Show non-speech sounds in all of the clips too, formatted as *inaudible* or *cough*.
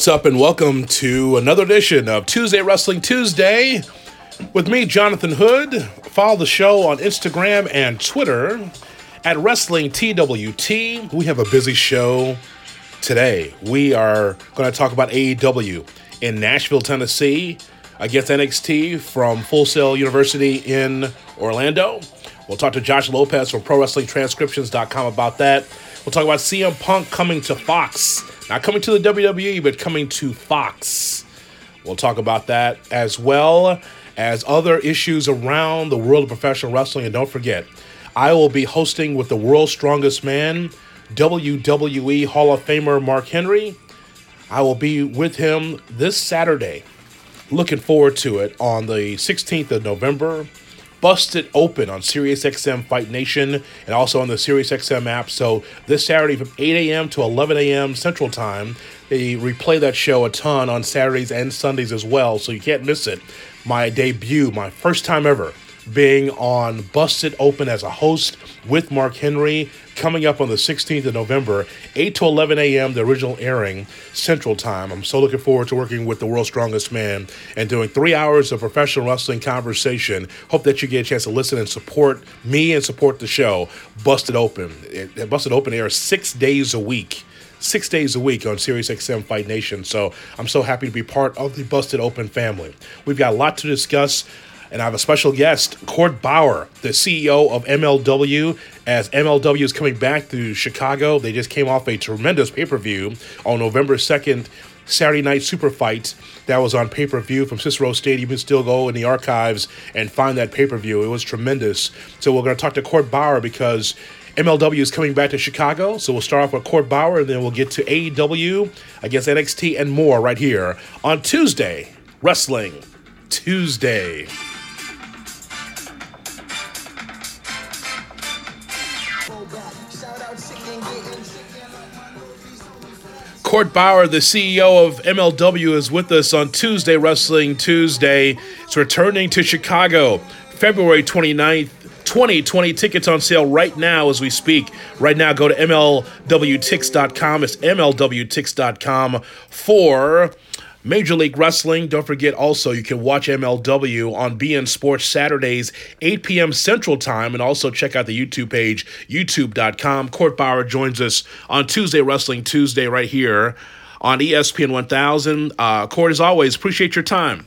What's up, and welcome to another edition of Tuesday Wrestling Tuesday with me, Jonathan Hood. Follow the show on Instagram and Twitter at Wrestling TWT. We have a busy show today. We are going to talk about AEW in Nashville, Tennessee against NXT from Full Sail University in Orlando. We'll talk to Josh Lopez from ProWrestlingTranscriptions.com about that. We'll talk about CM Punk coming to Fox. Not coming to the WWE, but coming to Fox. We'll talk about that as well as other issues around the world of professional wrestling. And don't forget, I will be hosting with the world's strongest man, WWE Hall of Famer Mark Henry. I will be with him this Saturday. Looking forward to it on the 16th of November busted open on SiriusXM Fight Nation and also on the SiriusXM app. So this Saturday from 8 a.m. to 11 a.m. Central Time, they replay that show a ton on Saturdays and Sundays as well. So you can't miss it. My debut, my first time ever being on Busted Open as a host with Mark Henry coming up on the 16th of November, 8 to 11 a.m., the original airing Central Time. I'm so looking forward to working with the world's strongest man and doing three hours of professional wrestling conversation. Hope that you get a chance to listen and support me and support the show, Busted Open. It, Busted Open airs six days a week six days a week on SiriusXM Fight Nation. So I'm so happy to be part of the Busted Open family. We've got a lot to discuss. And I have a special guest, Court Bauer, the CEO of MLW. As MLW is coming back to Chicago, they just came off a tremendous pay per view on November 2nd, Saturday Night Super Fight. That was on pay per view from Cicero Stadium. You can still go in the archives and find that pay per view. It was tremendous. So we're going to talk to Court Bauer because MLW is coming back to Chicago. So we'll start off with Court Bauer and then we'll get to AEW against NXT and more right here on Tuesday Wrestling Tuesday. Court Bauer, the CEO of MLW, is with us on Tuesday Wrestling Tuesday. It's returning to Chicago February 29th. 2020 tickets on sale right now as we speak. Right now, go to MLWTix.com. It's MLWTix.com for Major League Wrestling. Don't forget also you can watch MLW on beIN Sports Saturdays, 8 p.m. Central Time, and also check out the YouTube page, youtube.com. Court Bauer joins us on Tuesday Wrestling Tuesday right here on ESPN 1000. Uh, Court, as always, appreciate your time.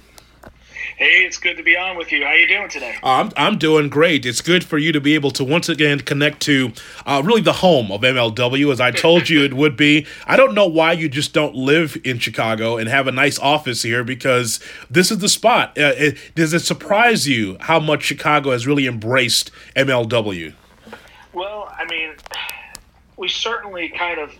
Hey, it's good to be on with you. How you doing today? I'm, I'm doing great. It's good for you to be able to once again connect to uh, really the home of MLW, as I told you it would be. I don't know why you just don't live in Chicago and have a nice office here because this is the spot. Uh, it, does it surprise you how much Chicago has really embraced MLW? Well, I mean, we certainly kind of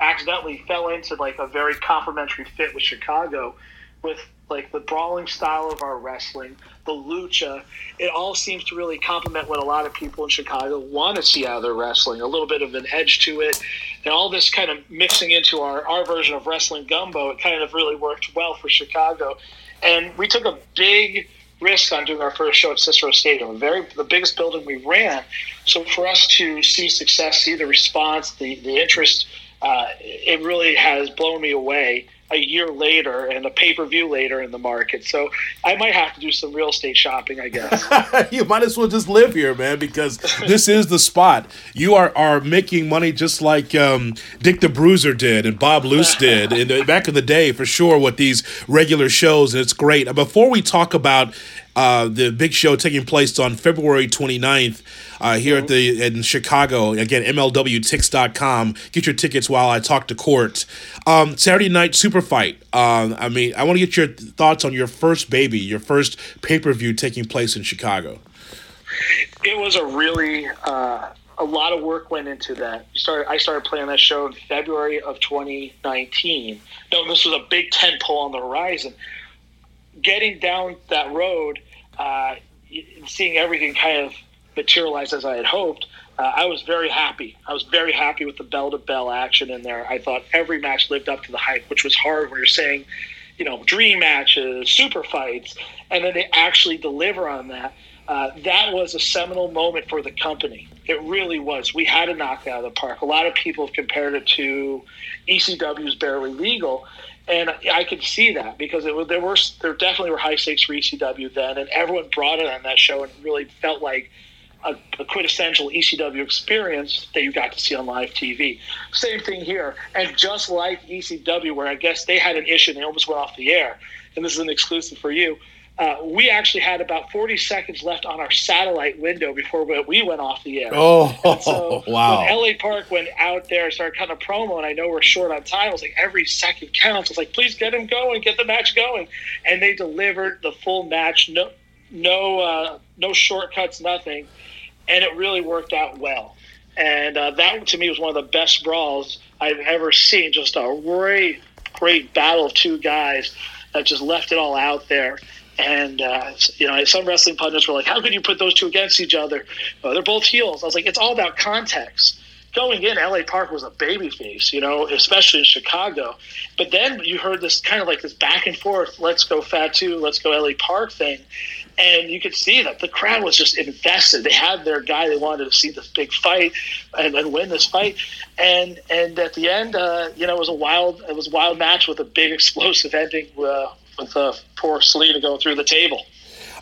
accidentally fell into like a very complimentary fit with Chicago with like the brawling style of our wrestling, the lucha, it all seems to really complement what a lot of people in Chicago want to see out of their wrestling. A little bit of an edge to it, and all this kind of mixing into our, our version of wrestling gumbo. It kind of really worked well for Chicago, and we took a big risk on doing our first show at Cicero Stadium, very the biggest building we ran. So for us to see success, see the response, the the interest, uh, it really has blown me away a year later and a pay per view later in the market. So I might have to do some real estate shopping, I guess. *laughs* you might as well just live here, man, because this is the spot. You are, are making money just like um, Dick the Bruiser did and Bob Luce *laughs* did in, back in the day, for sure, with these regular shows. And it's great. Before we talk about uh, the big show taking place on February 29th uh, here at the in Chicago. Again, MLWTix.com. Get your tickets while I talk to court. Um, Saturday night super fight. Um, I mean, I want to get your thoughts on your first baby, your first pay per view taking place in Chicago. It was a really uh, a lot of work went into that. Started, I started playing that show in February of 2019. No, this was a big tent pole on the horizon. Getting down that road uh, seeing everything kind of materialize as I had hoped, uh, I was very happy. I was very happy with the bell to bell action in there. I thought every match lived up to the hype, which was hard when you're saying, you know, dream matches, super fights, and then they actually deliver on that. Uh, that was a seminal moment for the company. It really was. We had to knock it out of the park. A lot of people have compared it to ECW's Barely Legal, and I could see that because it there were there definitely were high stakes for ECW then, and everyone brought it on that show and really felt like a, a, quintessential ECW experience that you got to see on live TV. Same thing here, and just like ECW, where I guess they had an issue and they almost went off the air, and this is an exclusive for you. Uh, we actually had about 40 seconds left on our satellite window before we went off the air. Oh, so *laughs* wow. When LA Park went out there and started cutting a promo, and I know we're short on time, I was like, every second counts. It's like, please get him going, get the match going. And they delivered the full match, no, no, uh, no shortcuts, nothing. And it really worked out well. And uh, that, to me, was one of the best brawls I've ever seen. Just a great, great battle of two guys that just left it all out there and uh, you know, some wrestling pundits were like, "How could you put those two against each other? Well, they're both heels." I was like, "It's all about context." Going in, LA Park was a babyface, you know, especially in Chicago. But then you heard this kind of like this back and forth, "Let's go Fatu, let's go LA Park" thing, and you could see that the crowd was just invested. They had their guy; they wanted to see this big fight and, and win this fight. And and at the end, uh, you know, it was a wild, it was a wild match with a big *laughs* explosive ending. With uh, poor Salina going through the table.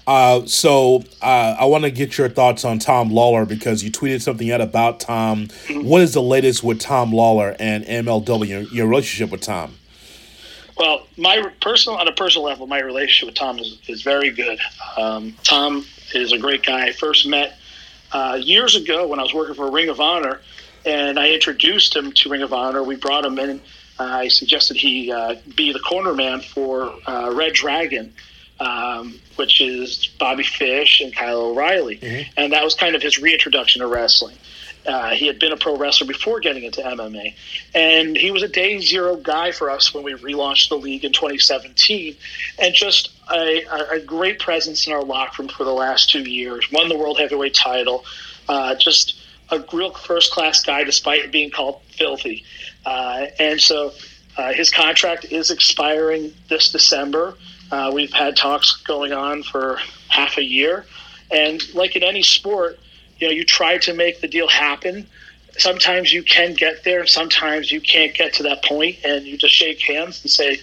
Uh, so uh, I want to get your thoughts on Tom Lawlor because you tweeted something out about Tom. Mm-hmm. What is the latest with Tom Lawlor and MLW? Your relationship with Tom? Well, my personal on a personal level, my relationship with Tom is, is very good. Um, Tom is a great guy. I first met uh, years ago when I was working for Ring of Honor, and I introduced him to Ring of Honor. We brought him in I suggested he uh, be the corner man for uh, Red Dragon, um, which is Bobby Fish and Kyle O'Reilly. Mm-hmm. And that was kind of his reintroduction to wrestling. Uh, he had been a pro wrestler before getting into MMA. And he was a day zero guy for us when we relaunched the league in 2017. And just a, a great presence in our locker room for the last two years. Won the World Heavyweight title. Uh, just a real first class guy, despite being called filthy. Uh, and so uh, his contract is expiring this December. Uh, we've had talks going on for half a year. And like in any sport, you know, you try to make the deal happen. Sometimes you can get there, sometimes you can't get to that point, and you just shake hands and say,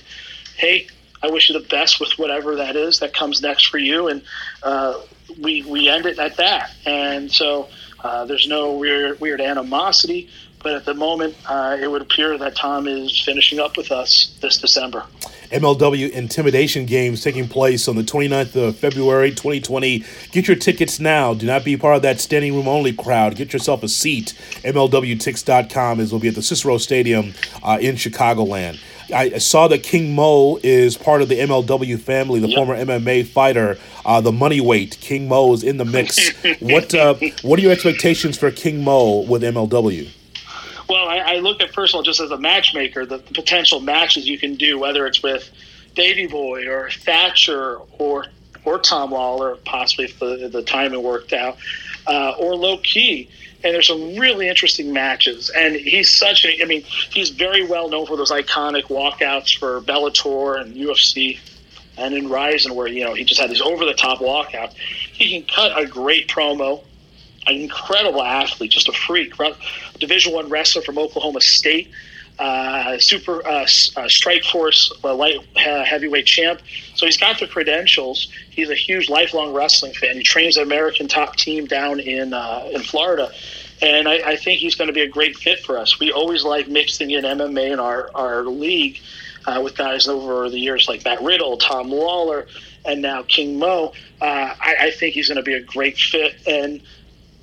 "Hey, I wish you the best with whatever that is that comes next for you." And uh, we we end it at that. And so uh, there's no weird weird animosity. But at the moment, uh, it would appear that Tom is finishing up with us this December. MLW Intimidation Games taking place on the 29th of February 2020. Get your tickets now. Do not be part of that standing room only crowd. Get yourself a seat. MLWTix.com is will be at the Cicero Stadium uh, in Chicagoland. I saw that King Mo is part of the MLW family, the yep. former MMA fighter, uh, the money weight. King Mo is in the mix. *laughs* what uh, What are your expectations for King Mo with MLW? Well, I, I look at all just as a matchmaker, the, the potential matches you can do, whether it's with Davey Boy or Thatcher or or Tom Lawlor, possibly if the, the timing worked out, uh, or Low Ki. And there's some really interesting matches. And he's such a, I mean, he's very well known for those iconic walkouts for Bellator and UFC and in Rizin, where, you know, he just had these over the top walkouts. He can cut a great promo an incredible athlete, just a freak. Division one wrestler from Oklahoma State, uh, super uh, uh, Strikeforce uh, light heavyweight champ. So he's got the credentials. He's a huge lifelong wrestling fan. He trains the American top team down in uh, in Florida. And I, I, think he's going to be a great fit for us. We always like mixing in MMA in our, our league uh, with guys over the years like Matt Riddle, Tom Lawlor, and now King Mo. I, I think he's going to be a great fit. And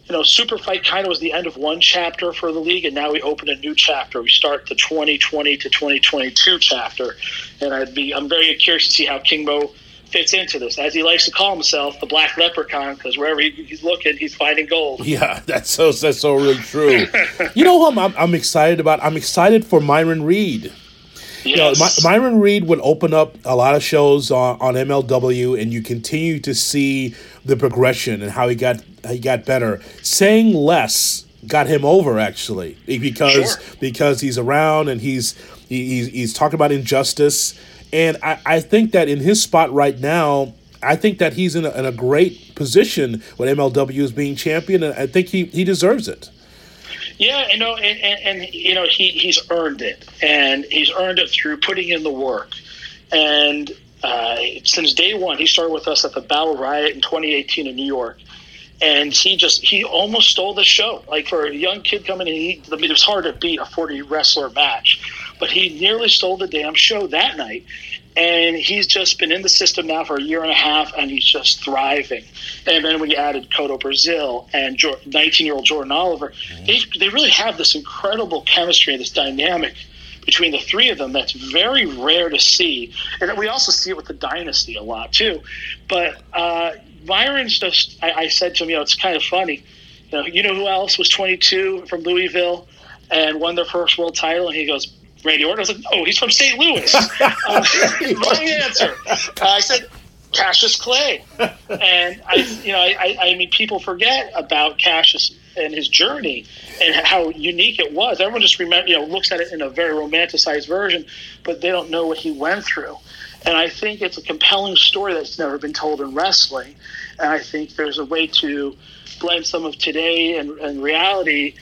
you know, Super Fight kind of was the end of one chapter for the league, and now we open a new chapter. We start the 2020 to 2022 chapter, and I'd be I'm very curious to see how King Mo fits into this, as he likes to call himself, the Black Leprechaun, because wherever he, he's looking, he's finding gold. *laughs* Yeah, that's so that's so really true. *laughs* you know what I'm, I'm excited about? I'm excited for Myron Reed. Yes. You know, My, Myron Reed would open up a lot of shows on, on MLW, and you continue to see the progression and how he got he got better. Saying less got him over actually because sure. because he's around and he's he's he's talking about injustice, and I, I think that in his spot right now. I think that he's in a, in a great position when MLW is being champion, and I think he, he deserves it. Yeah, you know, and, and, and, you know he he's earned it, and he's earned it through putting in the work. And uh, since day one, he started with us at the Battle Riot in 2018 in New York, and he just he almost stole the show. Like for a young kid coming in, he, I mean, it was hard to beat a 40 wrestler match, but he nearly stole the damn show that night and he's just been in the system now for a year and a half, and he's just thriving. And then when you added Kotto Brazil and 19-year-old Jordan Oliver, they, they really have this incredible chemistry, and this dynamic between the three of them that's very rare to see. And we also see it with the Dynasty a lot too. But uh, Myron's just, I, I said to him, you know, it's kind of funny. You know, you know who else was 22 from Louisville and won their first world title? And he goes, Randy Orton. I was like, oh, he's from St. Louis. *laughs* um, wrong answer. Uh, I said Cassius Clay, and I, you know, I, I mean, people forget about Cassius and his journey and how unique it was. Everyone just remember, you know, looks at it in a very romanticized version, but they don't know what he went through. And I think it's a compelling story that's never been told in wrestling. And I think there's a way to blend some of today and, and reality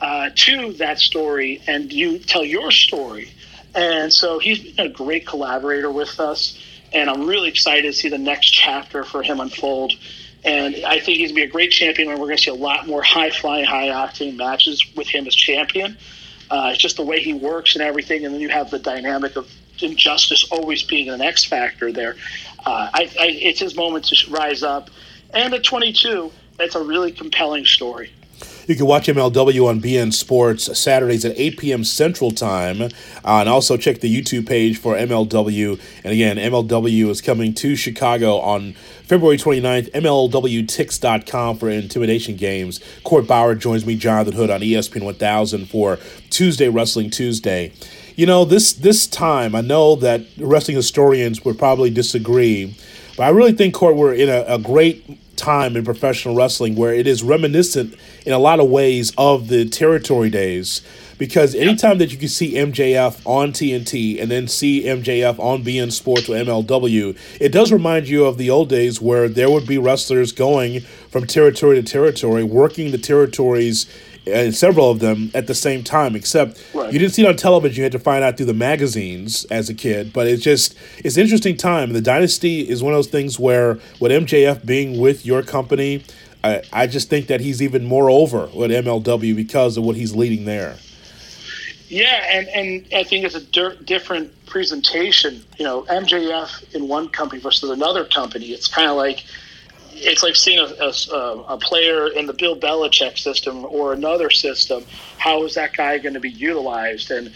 uh, to that story and you tell your story. And so he's been a great collaborator with us. And I'm really excited to see the next chapter for him unfold. And I think he's going to be a great champion, and we're going to see a lot more high flying, high octane matches with him as champion. Uh, it's just the way he works and everything. And then you have the dynamic of injustice always being an X factor there. Uh, I, I, it's his moment to rise up. And at 22, it's a really compelling story. You can watch MLW on beIN Sports Saturdays at 8 p.m. Central Time. Uh, and also check the YouTube page for MLW. And again, MLW is coming to Chicago on February 29th. MLWTix.com for Intimidation Games. Court Bauer joins me, Jonathan Hood, on ESPN 1000 for Tuesday Wrestling Tuesday. You know, this this time, I know that wrestling historians would probably disagree, but I really think, Court, we're in a, a great time in professional wrestling where it is reminiscent in a lot of ways of the territory days. Because anytime that you can see MJF on TNT and then see MJF on beIN Sports or MLW, it does remind you of the old days where there would be wrestlers going from territory to territory, working the territories and several of them at the same time. Except right. you didn't see it on television; you had to find out through the magazines as a kid. But it's just it's interesting time. The dynasty is one of those things where with MJF being with your company, I, I just think that he's even more over with MLW because of what he's leading there. Yeah, and, and I think it's a di- different presentation. You know, MJF in one company versus another company. It's kind of like it's like seeing a, a, a, player in the Bill Belichick system or another system. How is that guy going to be utilized? And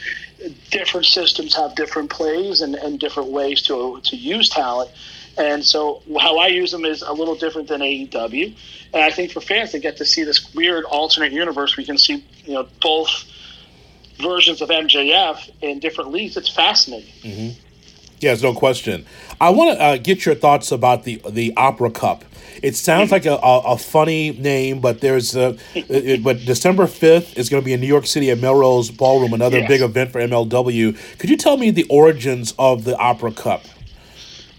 different systems have different plays and, and different ways to to use talent. And so how I use them is a little different than AEW. And I think for fans, they get to see this weird alternate universe. We can see you know both versions of MJF in different leagues. It's fascinating. Mm-hmm. Yes, no question. I want to uh, get your thoughts about the the Opera Cup. It sounds like a, a, a funny name, but there's a, it, but December fifth is going to be in New York City at Melrose Ballroom, another yes. big event for MLW. Could you tell me the origins of the Opera Cup?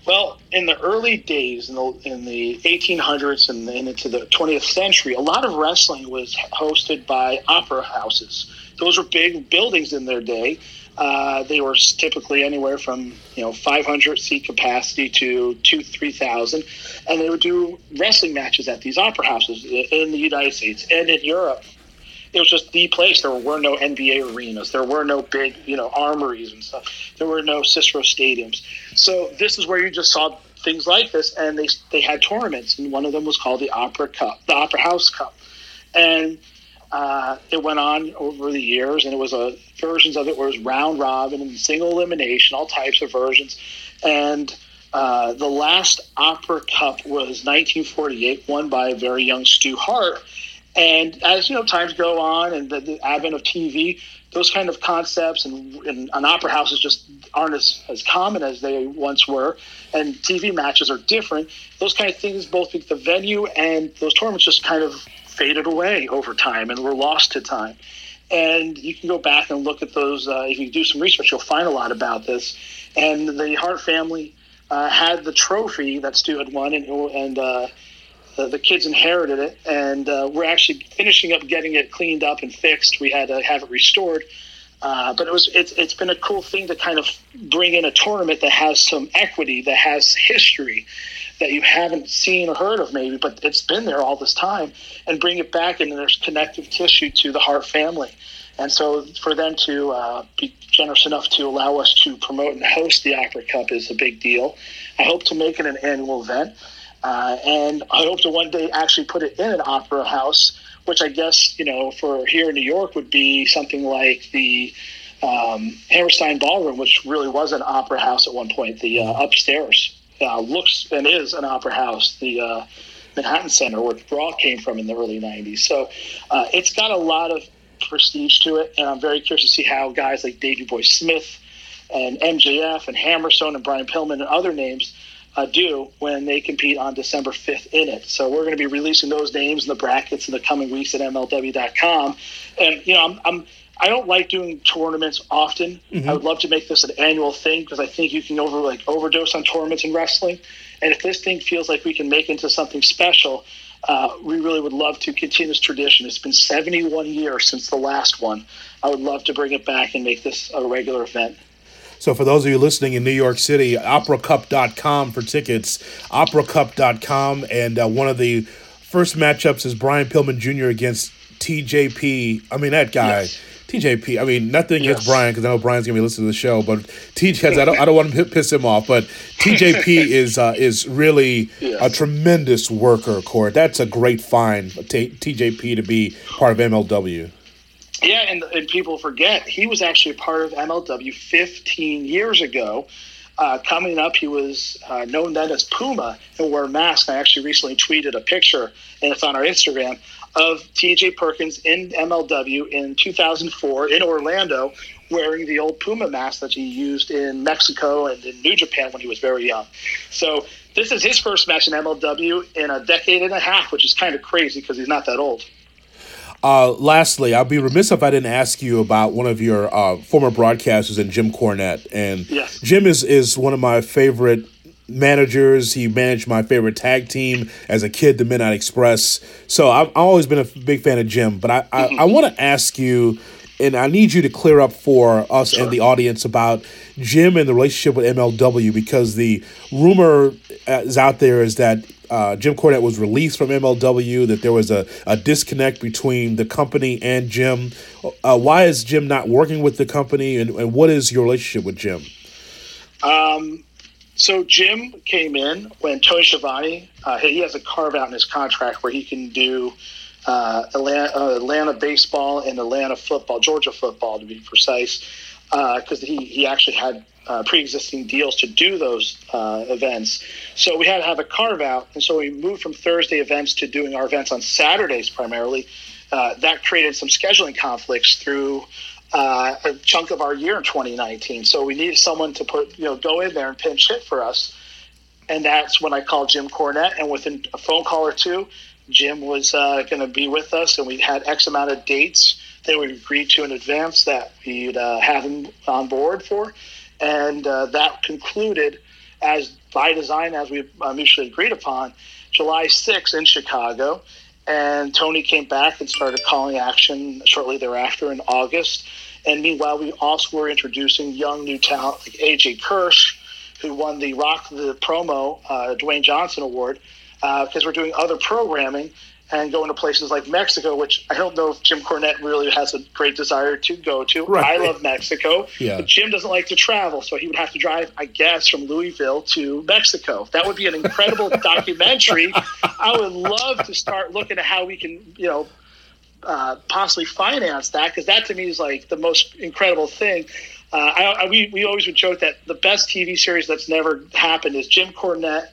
Well, in the early days, in the, in the 1800s and, and into the 20th century, a lot of wrestling was hosted by opera houses. Those were big buildings in their day uh, they were typically anywhere from you know 500 seat capacity to two three thousand, and they would do wrestling matches at these opera houses in the United States and in Europe. It was just the place. There were no NBA arenas. There were no big you know armories and stuff. There were no Cicero stadiums. So this is where you just saw things like this, and they they had tournaments, and one of them was called the Opera Cup, the Opera House Cup, and uh, it went on over the years, and it was a versions of it was round robin and single elimination, all types of versions. And uh, the last Opera Cup was 1948, won by a very young Stu Hart. And as you know, times go on, and the, the advent of TV, those kind of concepts and, and an opera houses just aren't as, as common as they once were, and TV matches are different. Those kind of things, both the venue and those tournaments, just kind of faded away over time and were lost to time. And you can go back and look at those. Uh, if you do some research, you'll find a lot about this. And the Hart family uh, had the trophy that Stu had won, and, and uh, the, the kids inherited it, and uh, we're actually finishing up getting it cleaned up and fixed. We had to have it restored. Uh, but it was it's it's been a cool thing to kind of bring in a tournament that has some equity, that has history, that you haven't seen or heard of maybe, but it's been there all this time, and bring it back and there's connective tissue to the Hart family. And so for them to uh, be generous enough to allow us to promote and host the Opera Cup is a big deal. I hope to make it an annual event. Uh, and I hope to one day actually put it in an opera house, which I guess, you know, for here in New York would be something like the um, Hammerstein Ballroom, which really was an opera house at one point. The uh, upstairs uh, looks and is an opera house. The uh, Manhattan Center, where Raw came from in the early 90s. So uh, it's got a lot of prestige to it, and I'm very curious to see how guys like Davey Boy Smith and MJF and Hammerstone and Brian Pillman and other names uh, do when they compete on December 5th in it. So we're going to be releasing those names and the brackets in the coming weeks at MLW.com. And, you know, I'm, I'm I don't like doing tournaments often. Mm-hmm. I would love to make this an annual thing because I think you can over like overdose on tournaments in wrestling. And if this thing feels like we can make into something special, uh, we really would love to continue this tradition. It's been 71 years since the last one. I would love to bring it back and make this a regular event. So for those of you listening in New York City, operacup.com for tickets, operacup.com. And uh, one of the first matchups is Brian Pillman Jr. against TJP. I mean, that guy. Yes. TJP. I mean, nothing against yes. Brian because I know Brian's gonna be listening to the show, but TJ, I don't, I don't want to piss him off, but TJP *laughs* is uh, is really yes. a tremendous worker. Court. That's a great find. TJP to be part of MLW. Yeah, and, and people forget he was actually a part of MLW 15 years ago. Uh, coming up, he was uh, known then as Puma and wore a mask. I actually recently tweeted a picture, and it's on our Instagram, of TJ Perkins in MLW in 2004 in Orlando wearing the old Puma mask that he used in Mexico and in New Japan when he was very young. So this is his first match in MLW in a decade and a half, which is kind of crazy because he's not that old. Uh, lastly, I'll be remiss if I didn't ask you about one of your uh, former broadcasters, and Jim Cornette. And yes. Jim is is one of my favorite managers. He managed my favorite tag team as a kid, the Midnight Express. So I've, I've always been a big fan of Jim. But I, I, I want to ask you, and I need you to clear up for us sure. and the audience about Jim and the relationship with MLW because the rumor is out there is that uh, Jim Cornette was released from MLW, that there was a, a disconnect between the company and Jim. Uh, why is Jim not working with the company, and, and what is your relationship with Jim? Um, so Jim came in when Tony Schiavone, uh, he has a carve out in his contract where he can do uh, Atlanta, uh, Atlanta, baseball and Atlanta football, Georgia football to be precise, because uh, he, he actually had uh, pre-existing deals to do those uh, events. So we had to have a carve out, and so we moved from Thursday events to doing our events on Saturdays primarily. Uh, that created some scheduling conflicts through uh, a chunk of our year in 2019. So we needed someone to put you know go in there and pinch hit for us, and that's when I called Jim Cornette, and within a phone call or two, Jim was uh, going to be with us, and we had X amount of dates that we agreed to in advance that we'd uh, have him on board for and uh, that concluded as by design as we mutually agreed upon july 6th in chicago. And tony came back and started calling action shortly thereafter in august. And meanwhile we also were introducing young new talent like aj kirsch who won the rock the promo uh, dwayne johnson award because uh, we're doing other programming and going to places like Mexico, which I don't know if Jim Cornette really has a great desire to go to. Right. I love Mexico, yeah. but Jim doesn't like to travel, so he would have to drive, I guess, from Louisville to Mexico. That would be an incredible *laughs* documentary. I would love to start looking at how we can, you know, uh, possibly finance that because that to me is like the most incredible thing. Uh, I, I, we, we always would joke that the best TV series that's never happened is Jim Cornette.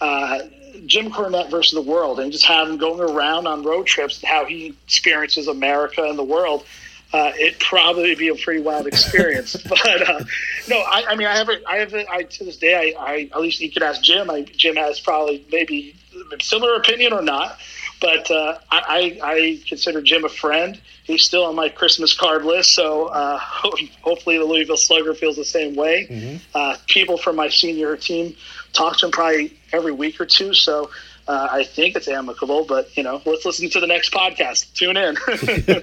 Uh, Jim Cornette versus the world, and just have him going around on road trips and how he experiences America and the world. Uh, it probably be a pretty wild experience. *laughs* but uh, no, I, I, mean, I haven't. I have, a, I to this day, I, I, at least you could ask Jim. I, Jim has probably maybe a similar opinion or not, but uh, I, I, consider Jim a friend. He's still on my Christmas card list, so uh, *laughs* hopefully the Louisville Slugger feels the same way. Mm-hmm. Uh, people from my senior team talk to him probably every week or two. So Uh, I think it's amicable, but you know, let's listen to the next podcast. Tune in.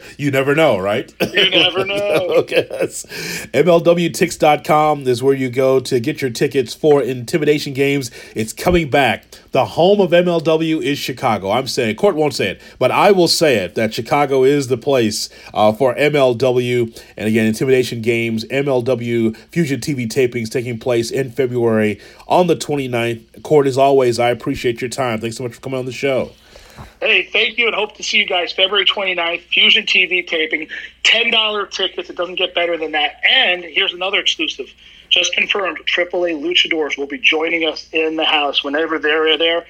*laughs* you never know, right? *laughs* you never *laughs* know. okay. MLWTix.com is where you go to get your tickets for Intimidation Games. It's coming back. The home of MLW is Chicago. I'm saying, Court won't say it, but I will say it that Chicago is the place uh, for MLW. And again, Intimidation Games, MLW Fusion TV tapings taking place in February on the 29th. Court, as always, I appreciate your time. Thanks so much for coming on the show. Hey, thank you, and hope to see you guys February 29th, Fusion TV taping. $10 tickets. It doesn't get better than that. And here's another exclusive. Just confirmed, AAA Luchadors will be joining us in the house whenever they're there.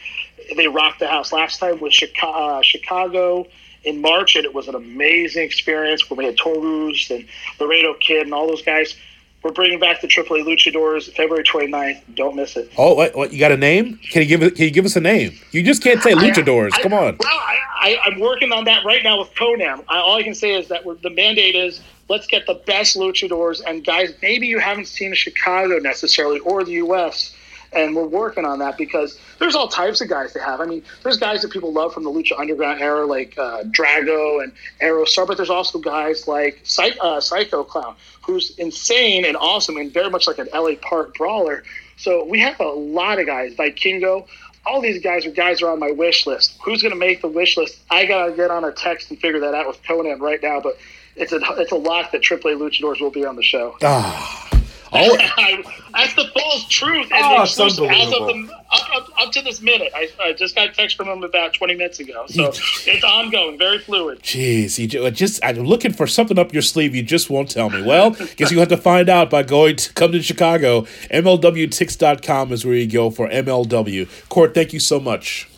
They rocked the house. Last time was uh, Chicago in March, and it was an amazing experience when we had Taurus and Laredo Kid and all those guys. We're bringing back the AAA Luchadors February 29th. Don't miss it. Oh, what, what, you got a name? Can you give it? Can you give us a name? You just can't say Luchadors. I, I, Come on. Well, I, am working on that right now with Konnan. all I can say is that the mandate is let's get the best Luchadors and guys. Maybe you haven't seen Chicago necessarily or the U.S and we're working on that because there's all types of guys to have. I mean, there's guys that people love from the Lucha Underground era, like uh, Drago and Aerostar, but there's also guys like Psy- uh, Psycho Clown, who's insane and awesome and very much like an LA Park brawler. So we have a lot of guys. Vikingo, all these guys are guys are on my wish list. Who's going to make the wish list? I gotta get on a text and figure that out with Konnan right now. But it's a it's a lot that AAA Luchadors will be on the show. Ah. All, *laughs* that's the false truth. And oh, as of the, up, up, up, to this minute, I, I, just got a text from him about 20 minutes ago. So it's ongoing, very fluid. Jeez, you just I'm looking for something up your sleeve. You just won't tell me. Well, guess you have to find out by going to come to Chicago. MLWTix.com is where you go for MLW. Court, thank you so much.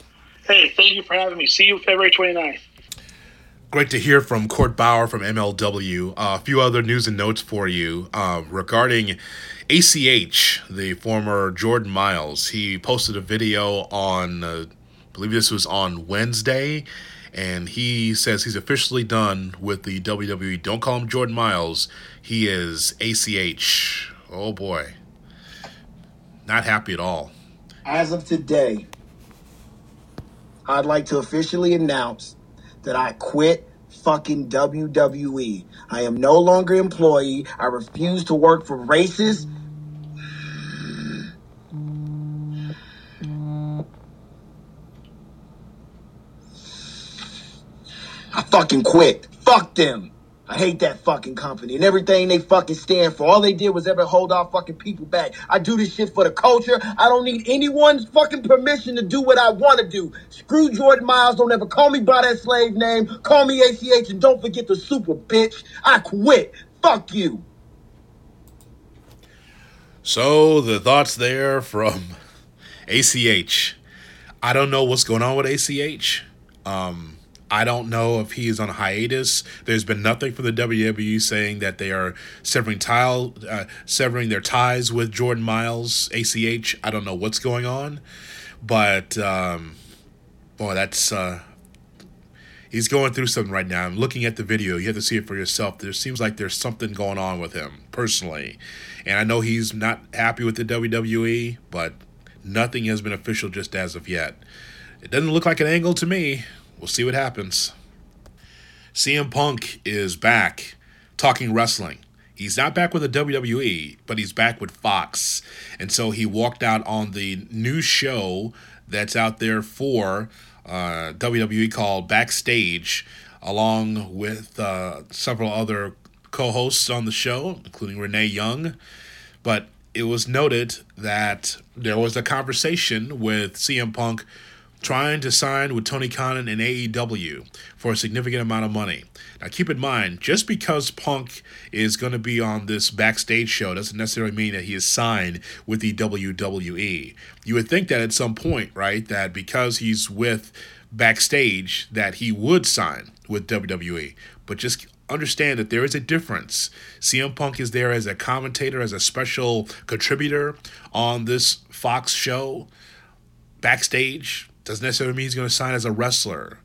Hey, thank you for having me. See you February 29th. Great to hear from Court Bauer from MLW. Uh, a few other news and notes for you uh, regarding ACH, the former Jordan Miles. He posted a video on, uh, I believe this was on Wednesday, and he says he's officially done with the WWE. Don't call him Jordan Miles. He is ACH. Oh boy. Not happy at all. As of today, I'd like to officially announce that I quit fucking WWE. I am no longer employee. I refuse to work for racists. I fucking quit. Fuck them. I hate that fucking company and everything they fucking stand for. All they did was ever hold our fucking people back. I do this shit for the culture. I don't need anyone's fucking permission to do what I want to do. Screw Jordan Miles. Don't ever call me by that slave name. Call me ACH and don't forget the super bitch. I quit. Fuck you. So the thoughts there from *laughs* ACH. I don't know what's going on with ACH. Um, I don't know if he is on hiatus. There's been nothing from the WWE saying that they are severing tile, uh, severing their ties with Jordan Miles, ACH. I don't know what's going on, but um, boy, that's uh, he's going through something right now. I'm looking at the video. You have to see it for yourself. There seems like there's something going on with him personally, and I know he's not happy with the WWE, but nothing has been official just as of yet. It doesn't look like an angle to me. We'll see what happens. CM Punk is back talking wrestling. He's not back with the WWE, but he's back with Fox. And so he walked out on the new show that's out there for uh, WWE called Backstage, along with uh, several other co hosts on the show, including Renee Young. But it was noted that there was a conversation with CM Punk trying to sign with Tony Khan and AEW for a significant amount of money. Now, keep in mind, just because Punk is going to be on this backstage show doesn't necessarily mean that he is signed with the WWE. You would think that at some point, right, that because he's with backstage, that he would sign with WWE. But just understand that there is a difference. CM Punk is there as a commentator, as a special contributor on this Fox show. Backstage, doesn't necessarily mean he's going to sign as a wrestler.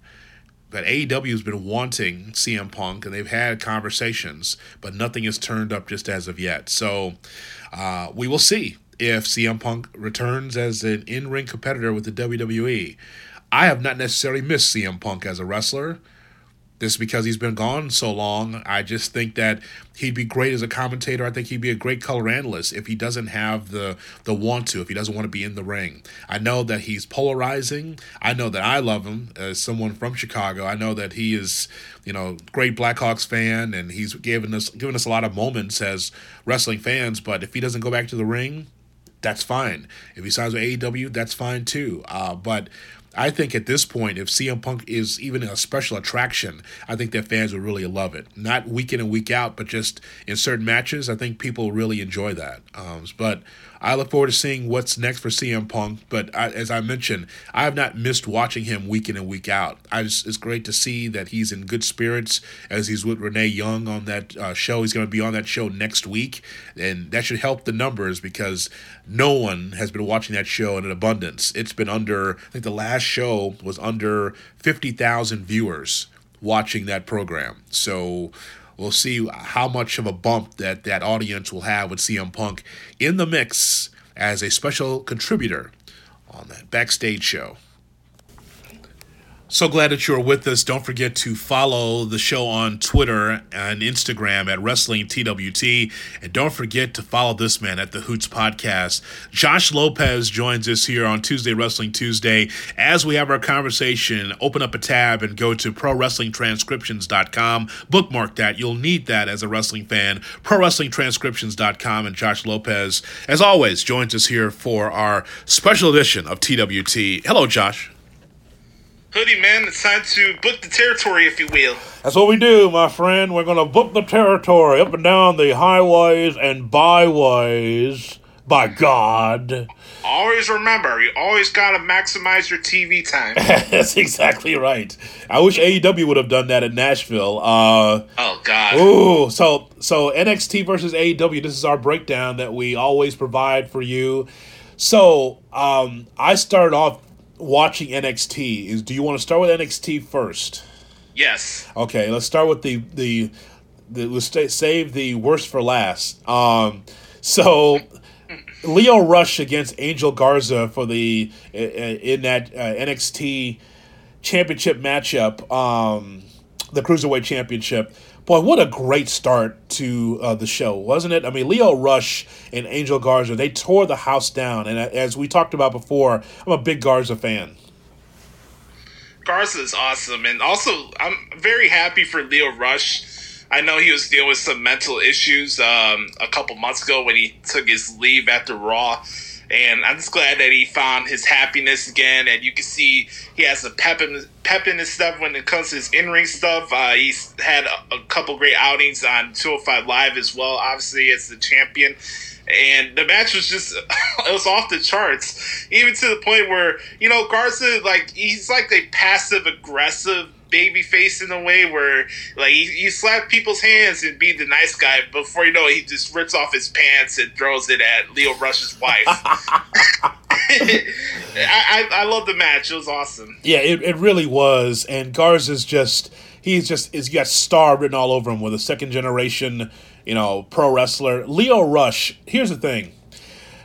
But AEW has been wanting CM Punk, and they've had conversations, but nothing has turned up just as of yet. So uh, we will see if CM Punk returns as an in ring competitor with the WWE. I have not necessarily missed CM Punk as a wrestler. Just because he's been gone so long, I just think that he'd be great as a commentator. I think he'd be a great color analyst if he doesn't have the the want to, if he doesn't want to be in the ring. I know that he's polarizing. I know that I love him as someone from Chicago. I know that he is, you know, great Blackhawks fan, and he's given us given us a lot of moments as wrestling fans. But if he doesn't go back to the ring, that's fine. If he signs with AEW, that's fine too. Uh, but I think at this point, if CM Punk is even a special attraction, I think that fans would really love it. Not week in and week out, but just in certain matches, I think people really enjoy that. Um, but I look forward to seeing what's next for CM Punk. But I, as I mentioned, I have not missed watching him week in and week out. Just, it's great to see that he's in good spirits as he's with Renee Young on that uh, show. He's going to be on that show next week, and that should help the numbers because no one has been watching that show in an abundance. It's been under, I think the last show was under 50,000 viewers watching that program. So we'll see how much of a bump that that audience will have with CM Punk in the mix as a special contributor on that backstage show. So glad that you're with us. Don't forget to follow the show on Twitter and Instagram at Wrestling TWT. And don't forget to follow this man at the Hoots Podcast. Josh Lopez joins us here on Tuesday, Wrestling Tuesday. As we have our conversation, open up a tab and go to ProWrestlingTranscriptions.com. Bookmark that. You'll need that as a wrestling fan. ProWrestlingTranscriptions.com. And Josh Lopez, as always, joins us here for our special edition of TWT. Hello, Josh. Hoodie, man, it's time to book the territory, if you will. That's what we do, my friend. We're going to book the territory up and down the highways and byways. By God. Always remember, you always got to maximize your TV time. *laughs* That's exactly right. I wish AEW would have done that in Nashville. Uh, oh, God. Ooh, so, so NXT versus AEW, this is our breakdown that we always provide for you. So, um, I started off watching NXT is do you want to start with NXT first? Yes. Okay, let's start with the the, the let's save the worst for last. Um, so Lio Rush against Angel Garza for the in that uh, NXT championship matchup, um, the cruiserweight championship. Boy, what a great start to uh, the show, wasn't it? I mean, Lio Rush and Angel Garza, they tore the house down. And as we talked about before, I'm a big Garza fan. Garza is awesome. And also, I'm very happy for Lio Rush. I know he was dealing with some mental issues um, a couple months ago when he took his leave after Raw and I'm just glad that he found his happiness again. And you can see he has a pep in, pep in his stuff when it comes to his in ring stuff. Uh, he's had a, a, couple great outings on 205 Live as well, obviously, as the champion. And the match was just, *laughs* it was off the charts. Even to the point where, you know, Garza, like, he's like a passive aggressive baby face in a way where like he, he slap people's hands and be the nice guy before you know it, he just rips off his pants and throws it at Lio Rush's wife. *laughs* *laughs* I, I, I love the match. It was awesome. Yeah, it, it really was. And Garza's just he's just he's got star written all over him with a second generation, you know, pro wrestler. Lio Rush, here's the thing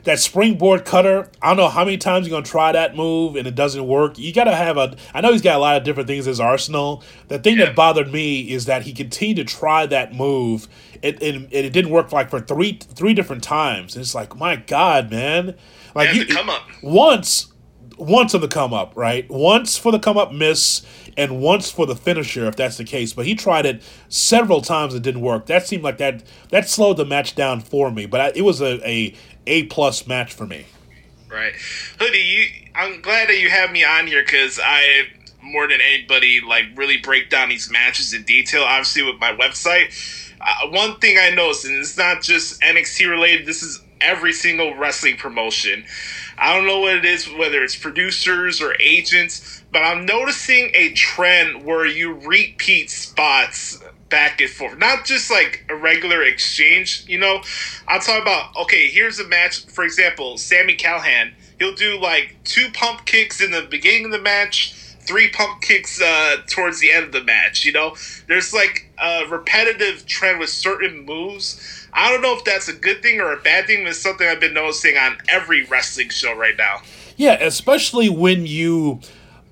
that springboard cutter. I don't know how many times you're gonna try that move and it doesn't work. You gotta have a. I know he's got a lot of different things in his arsenal. The thing yeah. that bothered me is that he continued to try that move. It, it, it didn't work like for three three different times. And it's like my God, man. Like you come up once once on the come up, right? Once for the come up miss, and once for the finisher, if that's the case. But he tried it several times; it didn't work. That seemed like that that slowed the match down for me. But I, it was a, a a plus match for me. Right, hoodie. You, I'm glad that you have me on here because I more than anybody like really break down these matches in detail. Obviously, with my website. Uh, one thing I noticed, and it's not just NXT related. This is every single wrestling promotion. I don't know what it is, whether it's producers or agents, but I'm noticing a trend where you repeat spots back and forth. Not just like a regular exchange, you know. I'll talk about okay, here's a match, for example, Sami Callihan. He'll do like two pump kicks in the beginning of the match, three pump kicks uh, towards the end of the match. You know, there's like a repetitive trend with certain moves I don't know if that's a good thing or a bad thing, but it's something I've been noticing on every wrestling show right now. Yeah, especially when you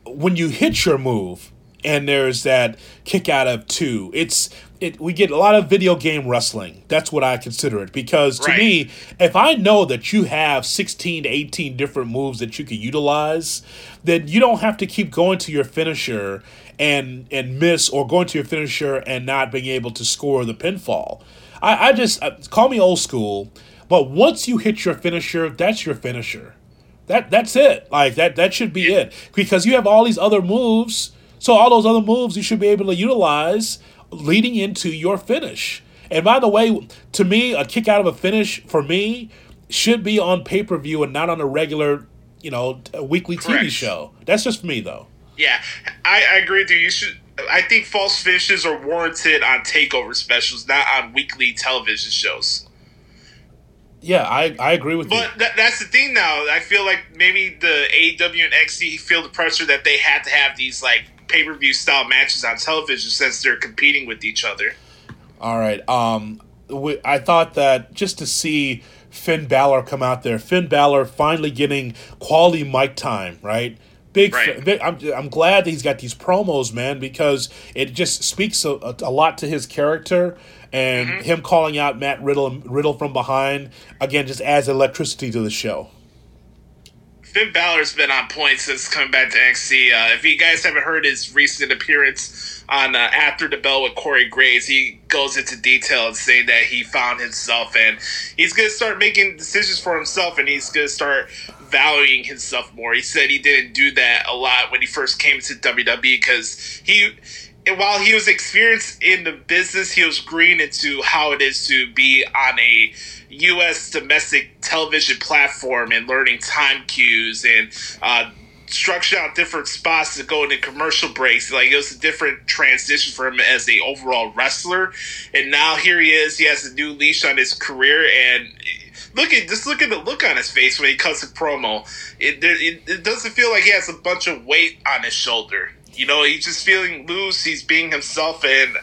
when you hit your move and there's that kick out of two, it's it, we get a lot of video game wrestling. That's what I consider it because to Right. me, if I know that you have 16 to 18 different moves that you can utilize, then you don't have to keep going to your finisher and and miss or going to your finisher and not being able to score the pinfall. I, I just uh, call me old school, but once you hit your finisher, that's your finisher. That that's it. Like that that should be it because you have all these other moves. So all those other moves you should be able to utilize leading into your finish. And by the way, to me, a kick out of a finish for me should be on pay per view and not on a regular, you know, weekly TV show. That's just me though. Yeah, I, I agree with you. You should. I think false finishes are warranted on takeover specials, not on weekly television shows. Yeah, I, I agree with you. But that, that's the thing now. I feel like maybe the AEW and NXT feel the pressure that they had to have these like pay per view style matches on television since they're competing with each other. All right. Um, I thought that just to see Finn Balor come out there, Finn Balor finally getting quality mic time, right? Big, Right. big I'm, I'm glad that he's got these promos, man, because it just speaks a, a, a lot to his character. And Mm-hmm. him calling out Matt Riddle, Riddle from behind, again, just adds electricity to the show. Finn Balor's been on point since coming back to NXT. Uh, if you guys haven't heard his recent appearance on uh, After the Bell with Corey Graves, he goes into detail and saying that he found himself and he's going to start making decisions for himself and he's going to start valuing himself more. He said he didn't do that a lot when he first came to WWE because he. While he was experienced in the business, he was green into how it is to be on a U.S. domestic television platform and learning time cues and uh, structure out different spots to go into commercial breaks. Like it was a different transition for him as a overall wrestler, and now here he is. He has a new leash on his career, and look at just look at the look on his face when he cuts a promo. It, it it doesn't feel like he has a bunch of weight on his shoulder. You know, he's just feeling loose. He's being himself, and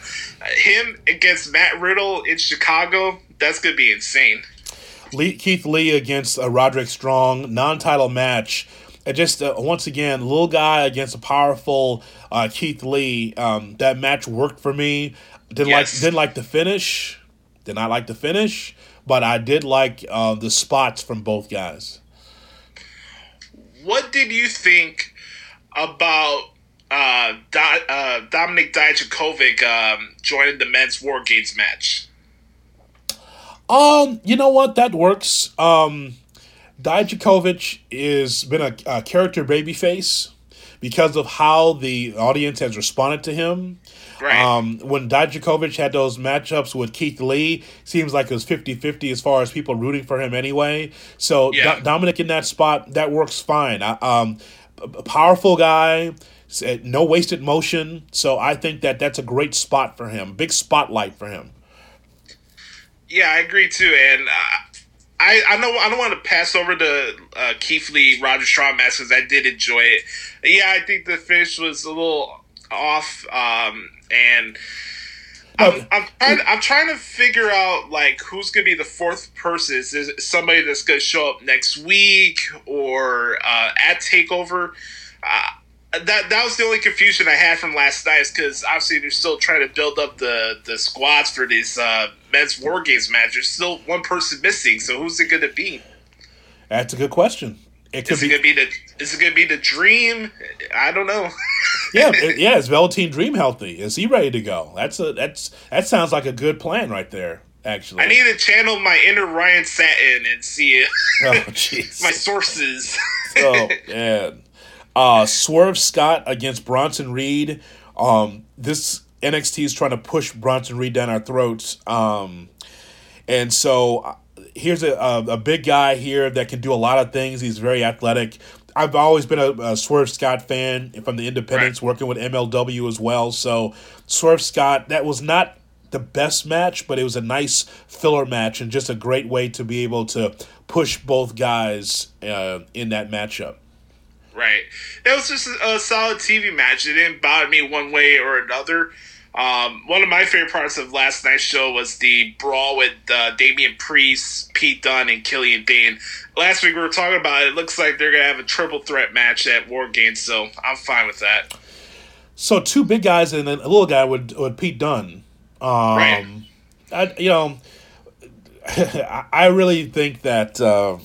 him against Matt Riddle in Chicago. That's gonna be insane. Lee, Keith Lee against uh, Roderick Strong, non-title match. It just uh, once again, little guy against a powerful uh, Keith Lee. Um, that match worked for me. Didn't Yes. like didn't like the finish. Did not like the finish, but I did like uh, the spots from both guys. What did you think about uh, Do- uh, Dominik Dijakovic um, joining the men's War Games match? Um, you know what? That works. Um, Dijakovic is been a, a character babyface because of how the audience has responded to him. Right. Um, when Dijakovic had those matchups with Keith Lee, seems like it was 50-50 as far as people rooting for him anyway. So Yeah. Do- Dominik in that spot, that works fine. I, um, a powerful guy, no wasted motion. So I think that that's a great spot for him. Big spotlight for him. Yeah, I agree too, and uh, I I know I don't want to pass over the uh, Keith Lee Roger Strong match because I did enjoy it. Yeah, I think the finish was a little off, um, and I'm, I'm trying I'm trying to figure out like who's gonna be the fourth person. Is it somebody that's gonna show up next week or uh, at Takeover? Uh, that that was the only confusion I had from last night is because obviously they're still trying to build up the the squads for these uh, men's war games match. There's still one person missing, so who's it gonna be? That's a good question. It could Is it be gonna be the is it gonna be the Dream? I don't know. *laughs* yeah, yeah. Is *laughs* Velveteen Dream healthy? Is he ready to go? That's a that's that sounds like a good plan right there. Actually, I need to channel my inner Ryan Satin and see it. Oh *laughs* jeez. my sources. oh man. Uh, Swerve Scott against Bronson Reed. Um, this NXT is trying to push Bronson Reed down our throats. Um, and so uh, here's a, a a big guy here that can do a lot of things. He's very athletic. I've always been a, a Swerve Scott fan from the Independents, working with MLW as well. So Swerve Scott, that was not the best match, but it was a nice filler match and just a great way to be able to push both guys uh, in that matchup. Right. It was just a, a solid TV match. It didn't bother me one way or another. Um, one of my favorite parts of last night's show was the brawl with uh, Damian Priest, Pete Dunne, and Killian Dain. Last week we were talking about it. it looks like they're gonna have a triple threat match at War Games, so I'm fine with that. So two big guys and then a little guy with with Pete Dunne. Um, Right. I, you know, *laughs* I really think that uh,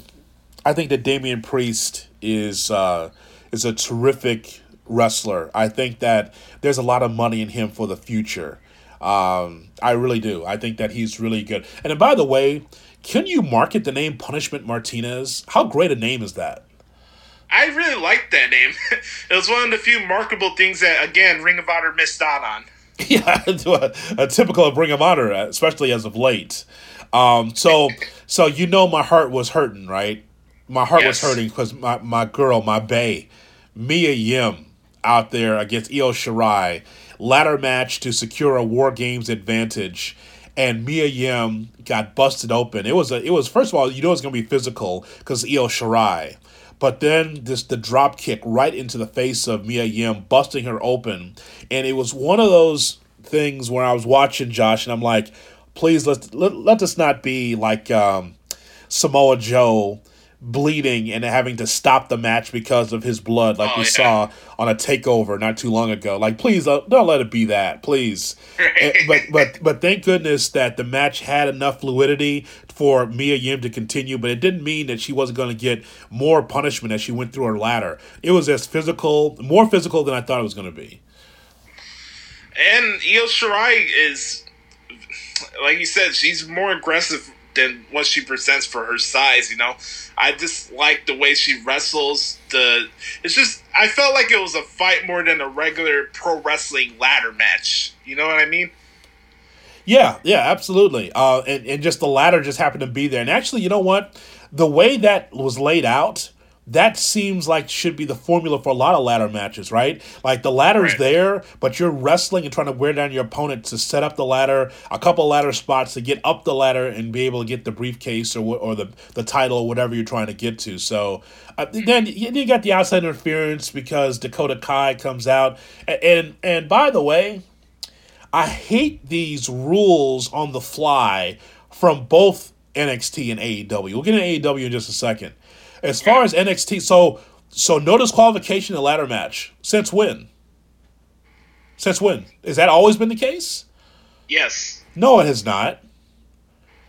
I think that Damian Priest is uh, is a terrific wrestler. I think that there's a lot of money in him for the future. Um, I really do. I think that he's really good. And by the way, can you market the name Punishment Martinez? How great a name is that? I really liked that name. *laughs* it was one of the few marketable things that, again, Ring of Honor missed out on. *laughs* Yeah, a, a typical of Ring of Honor, especially as of late. Um, so, *laughs* so you know, my heart was hurting, right? My heart was hurting because my, my girl, my bae, Mia Yim, out there against Io Shirai, ladder match to secure a War Games advantage, and Mia Yim got busted open. It was a, it was first of all, you know, it's gonna be physical because Io Shirai. But then this the drop kick right into the face of Mia Yim, busting her open, and it was one of those things where I was watching Josh, and I'm like, please let let, let this not be like um, Samoa Joe bleeding and having to stop the match because of his blood, like Oh, we yeah. saw on a takeover not too long ago. Like, please uh, don't let it be that, please. Eh, but but but thank goodness that the match had enough fluidity for Mia Yim to continue. But it didn't mean that she wasn't going to get more punishment as she went through her ladder. It was as physical, more physical than I thought it was going to be. And Io Shirai is, like you said, she's more aggressive than what she presents for her size. You know, I just like the way she wrestles. The it's just I felt like it was a fight more than a regular pro wrestling ladder match. You know what I mean? Yeah, yeah, absolutely. Uh, and, and just the ladder just happened to be there. And actually, you know what? The way that was laid out, that seems like should be the formula for a lot of ladder matches, right? Like the ladder's Right. there, but you're wrestling and trying to wear down your opponent to set up the ladder, a couple ladder spots to get up the ladder and be able to get the briefcase or or the the title or whatever you're trying to get to. So uh, then you, you got the outside interference because Dakota Kai comes out, A- and and by the way. I hate these rules on the fly from both NXT and AEW. We'll get into AEW in just a second. As far as NXT, so so no disqualification in ladder match. Since when? Since when? Has that always been the case? Yes. No, it has not.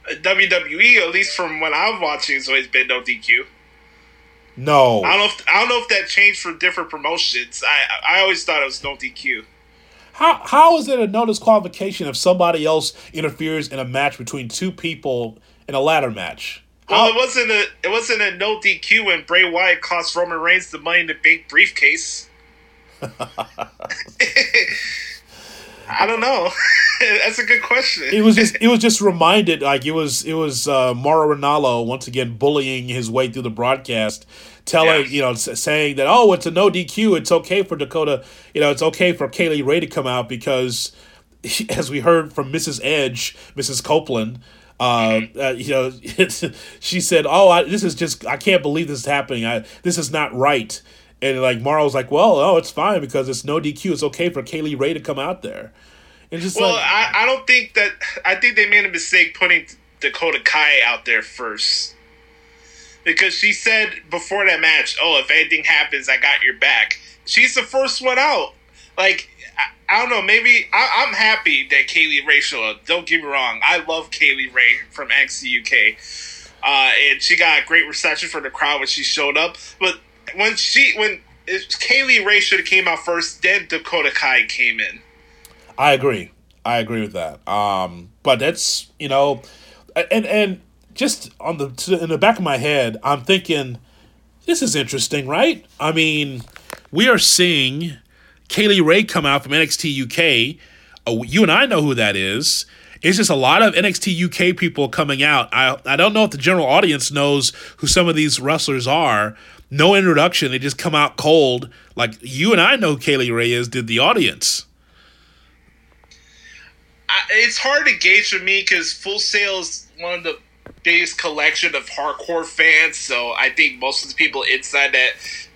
WWE, at least from when I'm watching, has always been no DQ. No. I don't know. If, I don't know if that changed for different promotions. I I always thought it was no DQ. How how is it a no disqualification if somebody else interferes in a match between two people in a ladder match? Well, it wasn't a it wasn't a no DQ when Bray Wyatt cost Roman Reigns the Money in the Bank briefcase. *laughs* I don't know. *laughs* That's a good question. it was just it was just reminded like it was it was uh Mauro Ranallo once again bullying his way through the broadcast telling Yeah. you know saying that oh it's a no DQ it's okay for Dakota you know it's okay for Kay Lee Ray to come out because *laughs* as we heard from Mrs. Edge Mrs. Copeland uh, uh, you know, *laughs* she said, "Oh, I, this is just I can't believe this is happening. I this is not right." And like Mauro's like, "Well, oh, it's fine because it's no DQ. It's okay for Kay Lee Ray to come out there." And just well, like, I, I don't think that. I think they made a mistake putting Dakota Kai out there first. Because she said before that match, oh, if anything happens, I got your back. She's the first one out. Like, I, don't know, maybe I, I'm happy that Kay Lee up. Don't get me wrong. I love Kay Lee Ray from NXT UK. Uh, and she got a great reception from the crowd when she showed up. But when she, when Kay Lee Ray should have came out first, then Dakota Kai came in. I agree. I agree with that. Um, but that's you know, and and just on the in the back of my head, I'm thinking, this is interesting, right? I mean, we are seeing Kay Lee Ray come out from NXT UK. Uh, you and I know who that is. It's just a lot of NXT UK people coming out. I I don't know if the general audience knows who some of these wrestlers are. No introduction. They just come out cold. Like you and I know Kay Lee Ray is. Did the audience? I, it's hard to gauge for me because Full Sail is one of the biggest collection of hardcore fans. So I think most of the people inside that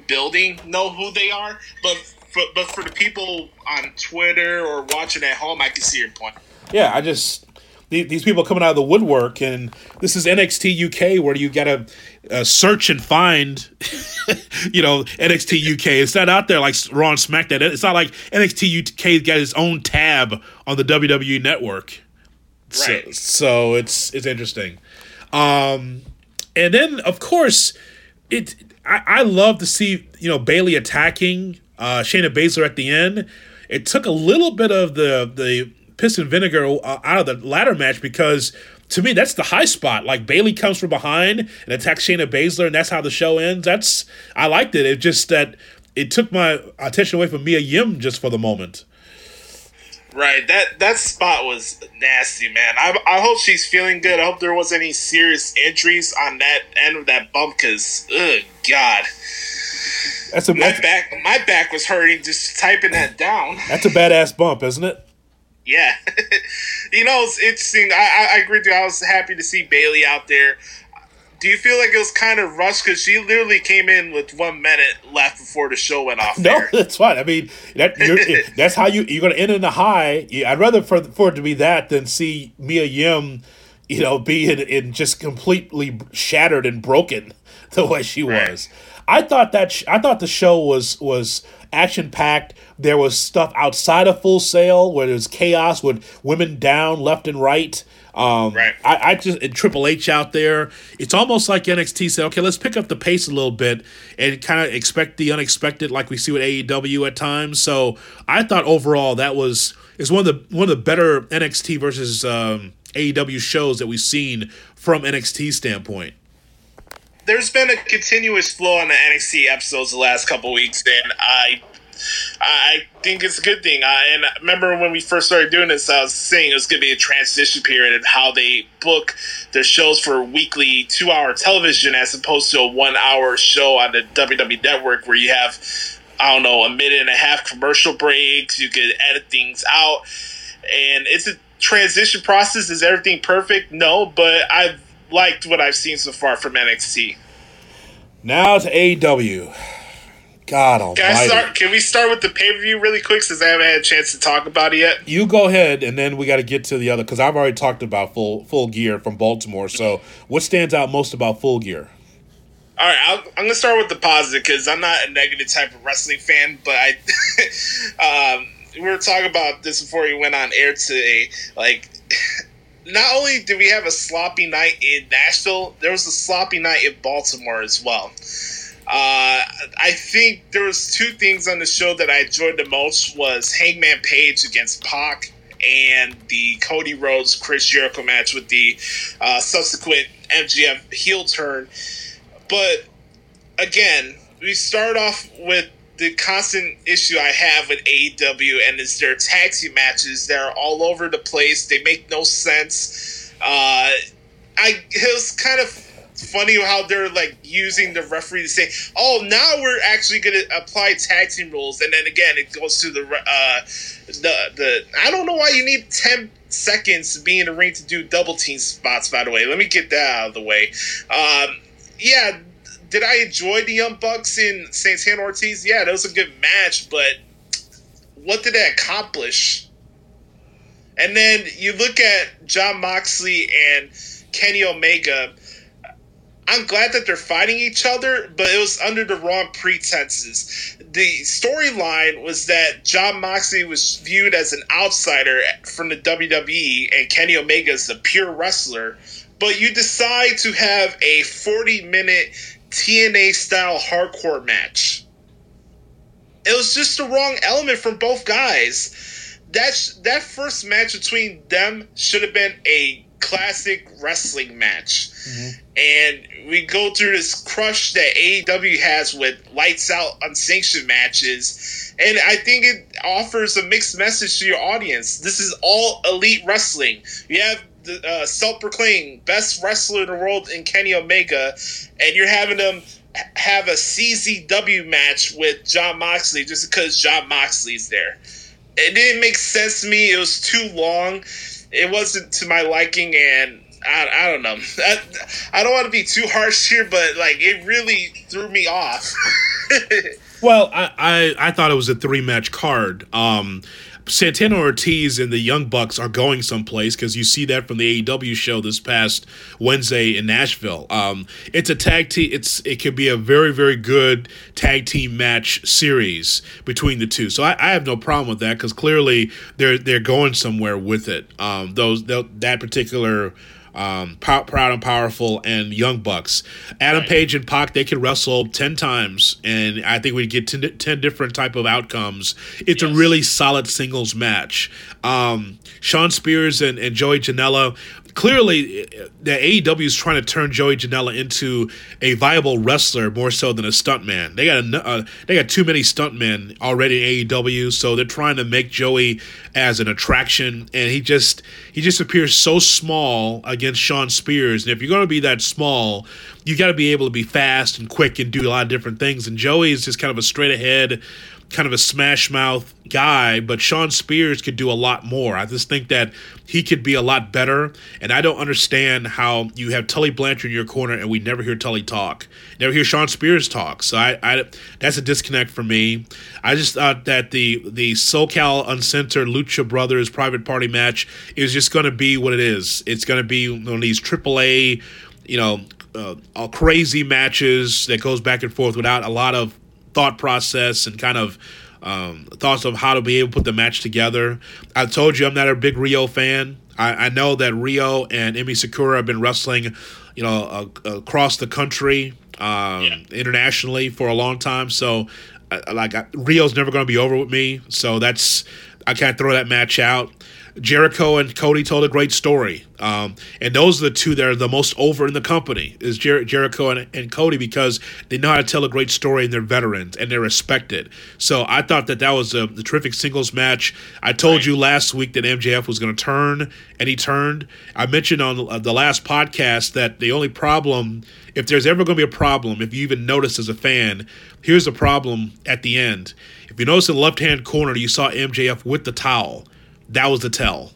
building know who they are. But for, but for the people on Twitter or watching at home, I can see your point. Yeah, I just these people coming out of the woodwork, and this is NXT UK where you gotta uh, search and find, *laughs* you know, NXT UK. It's not out there like Raw and SmackDown. It's not like NXT UK's got its own tab on the WWE network. Right. So, so it's it's interesting. Um, and then of course, it I, I love to see you know Bayley attacking uh, Shayna Baszler at the end. It took a little bit of the the piss and vinegar uh, out of the ladder match because to me that's the high spot. Like Bayley comes from behind and attacks Shayna Baszler, and that's how the show ends. That's I liked it. It just that it took my attention away from Mia Yim just for the moment. Right, that that spot was nasty, man. I, I hope she's feeling good. I hope there was any serious injuries on that end of that bump, because, ugh, God. That's a My that's, back, my back was hurting just typing that down. that's a badass bump, isn't it? Yeah, *laughs* you know it's interesting. I, I, I agree with you. I was happy to see Bayley out there. Do you feel like it was kind of rushed because she literally came in with one minute left before the show went off? *laughs* No, that's fine. I mean, that you're, *laughs* that's how you you're going to end in a high. I'd rather for for it to be that than see Mia Yim, you know, be in, in just completely shattered and broken the way she Right. was. I thought that sh- I thought the show was was action packed. There was stuff outside of Full Sail where there was chaos with women down left and right. Um, Right. I, I just and Triple H out there. It's almost like NXT said, okay, let's pick up the pace a little bit and kind of expect the unexpected, like we see with AEW at times. So I thought overall that was is one of the one of the better NXT versus um, AEW shows that we've seen from NXT standpoint. There's been a continuous flow on the NXT episodes the last couple weeks, and I I think it's a good thing. I, and I remember when we first started doing this, I was saying it was going to be a transition period and how they book their shows for weekly two hour television as opposed to a one hour show on the WWE Network where you have, I don't know, a minute and a half commercial breaks. You could edit things out. And it's a transition process. Is everything perfect? No, but I've liked what I've seen so far from NXT. Now to AEW. God almighty. Can I start? Can we start with the pay per view really quick since I haven't had a chance to talk about it yet? You go ahead, and then we got to get to the other because I've already talked about full full gear from Baltimore. So, what stands out most about full gear? All right, I'll, I'm gonna start with the positive because I'm not a negative type of wrestling fan, but I *laughs* um, we were talking about this before we went on air today. Like, not only did we have a sloppy night in Nashville, there was a sloppy night in Baltimore as well. Uh, I think there was two things on the show that I enjoyed the most was Hangman Page against Pac and the Cody Rhodes Chris Jericho match with the uh, subsequent MJF heel turn. But again, we start off with the constant issue I have with AEW, and is their team matches. They're all over the place. They make no sense. Uh, I it was kind of funny how they're like using the referee to say, "Oh, now we're actually going to apply team rules," and then again it goes to the uh, the the. I don't know why you need ten seconds to be in the ring to do double team spots. By the way, let me get that out of the way. Um, yeah, did I enjoy the Young Bucks in Santana Ortiz? Yeah, that was a good match, but what did it accomplish? And then you look at Jon Moxley and Kenny Omega. I'm glad that they're fighting each other, but it was under the wrong pretenses. The storyline was that Jon Moxley was viewed as an outsider from the WWE, and Kenny Omega is a pure wrestler. But you decide to have a 40 minute TNA style hardcore match. It was just the wrong element from both guys. That sh- that first match between them should have been a classic wrestling match. Mm-hmm. And we go through this crush that AEW has with lights out unsanctioned matches. And I think it offers a mixed message to your audience. This is all elite wrestling. You have uh, self-proclaimed best wrestler in the world in Kenny Omega, and you're having them have a CZW match with Jon Moxley just because Jon Moxley's there. It didn't make sense to me. It was too long. It wasn't to my liking, and I, I don't know. *laughs* I, I don't want to be too harsh here, but like it really threw me off. *laughs* Well, I, I, I thought it was a three match card. Um, Santana Ortiz and the Young Bucks are going someplace because you see that from the AEW show this past Wednesday in Nashville. Um, it's a tag team. It's it could be a very very good tag team match series between the two. So I, I have no problem with that because clearly they're they're going somewhere with it. Um, those that particular um, Proud and Powerful, and Young Bucks. Adam right. Page and Pac, they could wrestle 10 times, and I think we'd get 10, 10 different type of outcomes. It's yes. a really solid singles match. Um, Shawn Spears and, and Joey Janela, clearly the AEW is trying to turn Joey Janela into a viable wrestler more so than a stuntman. They got a, uh, they got too many stuntmen already in AEW, so they're trying to make Joey as an attraction, and he just he just appears so small against Shawn Spears. And if you're going to be that small, you got to be able to be fast and quick and do a lot of different things. And Joey is just kind of a straight ahead kind of a smash mouth guy, but Shawn Spears could do a lot more. I just think that he could be a lot better. And I don't understand how you have Tully Blanchard in your corner and we never hear Tully talk, never hear Shawn Spears talk. So I, I that's a disconnect for me. I just thought that the the SoCal Uncensored Lucha Brothers private party match is just going to be what it is. It's going to be one of these AAA, you know, uh, crazy matches that goes back and forth without a lot of thought process and kind of um, thoughts of how to be able to put the match together. I told you I'm not a big Riho fan. I, I know that Riho and Emi Sakura have been wrestling, you know, uh, across the country, um, yeah. internationally for a long time. So, uh, like, I, Riho's never going to be over with me. So that's I can't throw that match out. Jericho and Cody told a great story. Um, and those are the two that are the most over in the company is Jer- Jericho and, and, Cody because they know how to tell a great story and they're veterans and they're respected. So I thought that that was a, a terrific singles match. I told right. you last week that MJF was going to turn and he turned. I mentioned on the last podcast that the only problem, if there's ever going to be a problem, if you even notice as a fan, here's the problem at the end. If you notice in the left hand corner, you saw MJF with the towel that was the tell.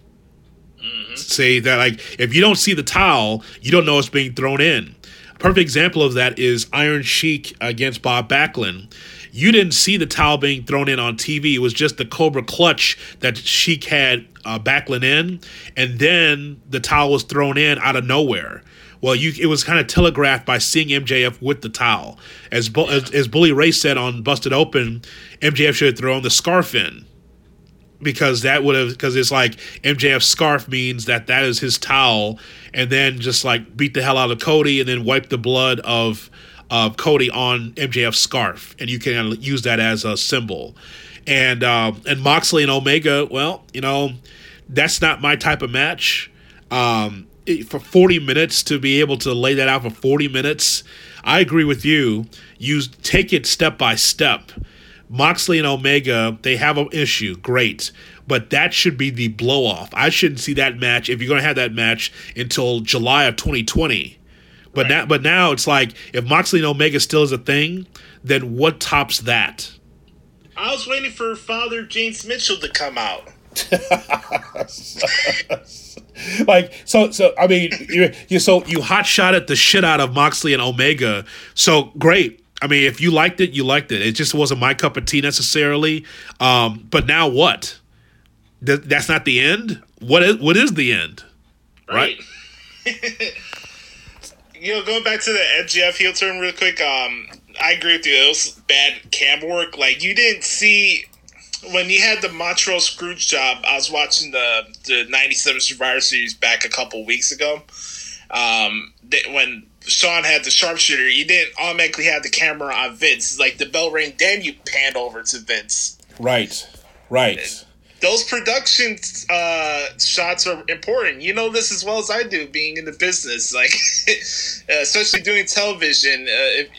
Mm-hmm. Say that like if you don't see the towel, you don't know it's being thrown in. A perfect example of that is Iron Sheik against Bob Backlund. You didn't see the towel being thrown in on TV. It was just the Cobra clutch that Sheik had uh, Backlund in, and then the towel was thrown in out of nowhere. Well, you it was kind of telegraphed by seeing MJF with the towel. As, as, as Bully Ray said on Busted Open, MJF should have thrown the scarf in because that would have because it's like MJF scarf means that that is his towel, and then just like beat the hell out of Cody and then wipe the blood of of Cody on MJF's scarf, and you can use that as a symbol. And uh, and Moxley and Omega, well, you know, that's not my type of match. Um, for 40 minutes to be able to lay that out for 40 minutes, I agree with you. You take it step by step Moxley and Omega, they have an issue. Great. But that should be the blow off. I shouldn't see that match, if you're going to have that match, until July of 2020. But right. now, but now it's like if Moxley and Omega still is a thing, then what tops that? I was waiting for Father James Mitchell to come out. *laughs* like so so i mean you, you so you hot shot at the shit out of moxley and omega so great I mean, if you liked it, you liked it. It just wasn't my cup of tea necessarily. Um, but now what? Th- that's not the end. What is what is the end? Right. right? *laughs* you know, going back to the MJF heel turn real quick. Um, I agree with you. It was bad cam work. Like you didn't see when he had the Montreal Screwjob. I was watching the the '97 Survivor Series back a couple weeks ago. Um, when Shawn had the sharpshooter, you didn't automatically have the camera on Vince. Like the bell rang, then you panned over to Vince. Right, right. Those production uh, shots are important. You know this as well as I do, being in the business. *laughs* Like, especially doing television, uh, if,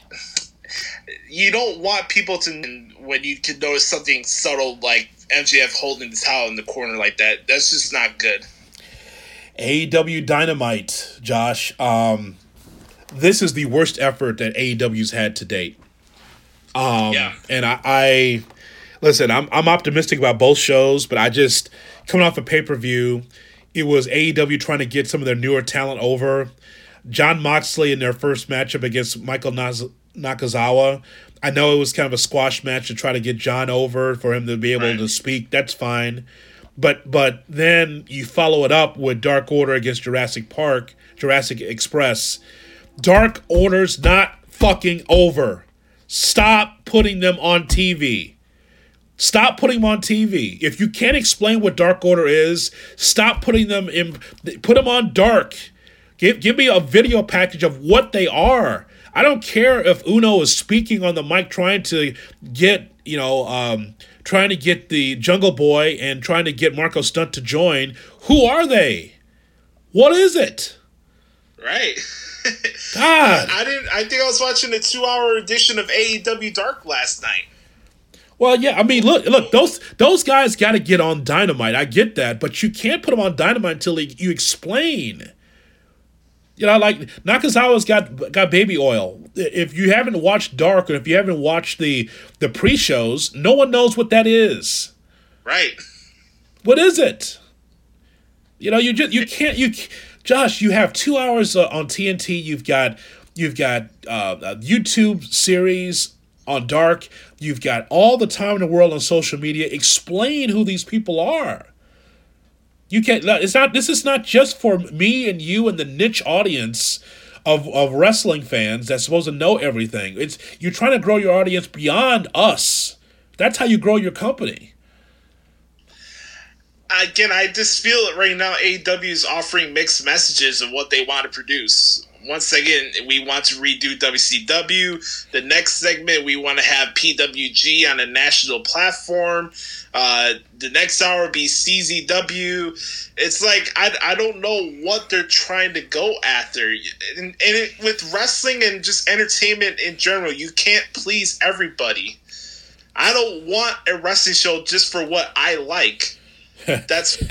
you don't want people to when you can notice something subtle like MJF holding the towel in the corner like that. That's just not good. AW Dynamite, Josh. Um, this is the worst effort that AEW's had to date. Um, yeah. And I, I listen. I'm I'm optimistic about both shows, but I just coming off a pay per view, it was AEW trying to get some of their newer talent over. Jon Moxley in their first matchup against Michael Naz- Nakazawa. I know it was kind of a squash match to try to get Jon over for him to be able Right. to speak. That's fine. But but then you follow it up with Dark Order against Jurassic Park, Jurassic Express. Dark Order's not fucking over. Stop putting them on TV. Stop putting them on TV. If you can't explain what Dark Order is, stop putting them in. Put them on Dark. Give give me a video package of what they are. I don't care if Uno is speaking on the mic trying to get you know um, trying to get the Jungle Boy and trying to get Marco Stunt to join. Who are they? What is it? Right. *laughs* God. I didn't. I think I was watching a two-hour edition of AEW Dark last night. Well, yeah, I mean, look, look, those those guys got to get on Dynamite. I get that, but you can't put them on Dynamite until they, you explain. You know, like Nakazawa's got got baby oil. If you haven't watched Dark, or if you haven't watched the the pre shows, no one knows what that is. Right. What is it? You know, you just you can't you, Josh. You have two hours uh, on TNT. You've got you've got uh, a YouTube series on Dark. You've got all the time in the world on social media. Explain who these people are. You can't. It's not. This is not just for me and you and the niche audience of of wrestling fans that's supposed to know everything. It's you're trying to grow your audience beyond us. That's how you grow your company. Again, I just feel it right now. AEW is offering mixed messages of what they want to produce. Once again, we want to redo WCW. The next segment, we want to have PWG on a national platform. Uh, the next hour be CZW. It's like I, I don't know what they're trying to go after. And, and it, with wrestling and just entertainment in general, you can't please everybody. I don't want a wrestling show just for what I like. That's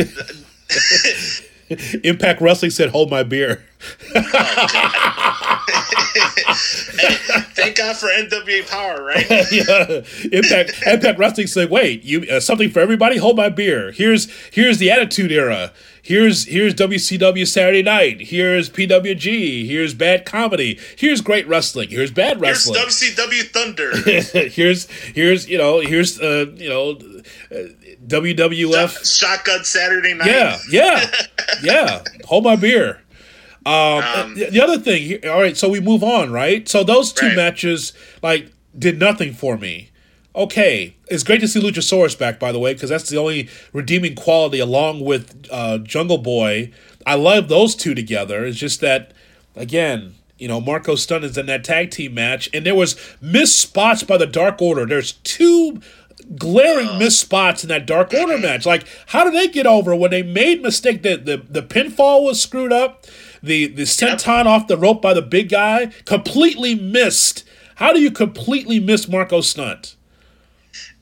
*laughs* Impact Wrestling said, "Hold my beer." *laughs* thank God for NWA Power, right? *laughs* yeah. Impact Impact Wrestling said, "Wait, you uh, something for everybody? Hold my beer. Here's here's the Attitude Era. Here's here's WCW Saturday Night. Here's PWG. Here's bad comedy. Here's great wrestling. Here's bad wrestling. Here's. WCW Thunder. here's here's you know here's uh you know WWF. Shotgun Saturday Night. Yeah, yeah, *laughs* yeah. Hold my beer. Um, the, the other thing, all right. So we move on, right? So those two Right. matches like did nothing for me. Okay, it's great to see Luchasaurus back, by the way, because that's the only redeeming quality, along with uh, Jungle Boy. I love those two together. It's just that, again, you know, Marco Stunt is in that tag team match, and there was missed spots by the Dark Order. There's two glaring missed spots in that Dark Order match. Like, how did they get over when they made mistake that the, the pinfall was screwed up, the the senton off the rope by the big guy completely missed. How do you completely miss Marco Stunt?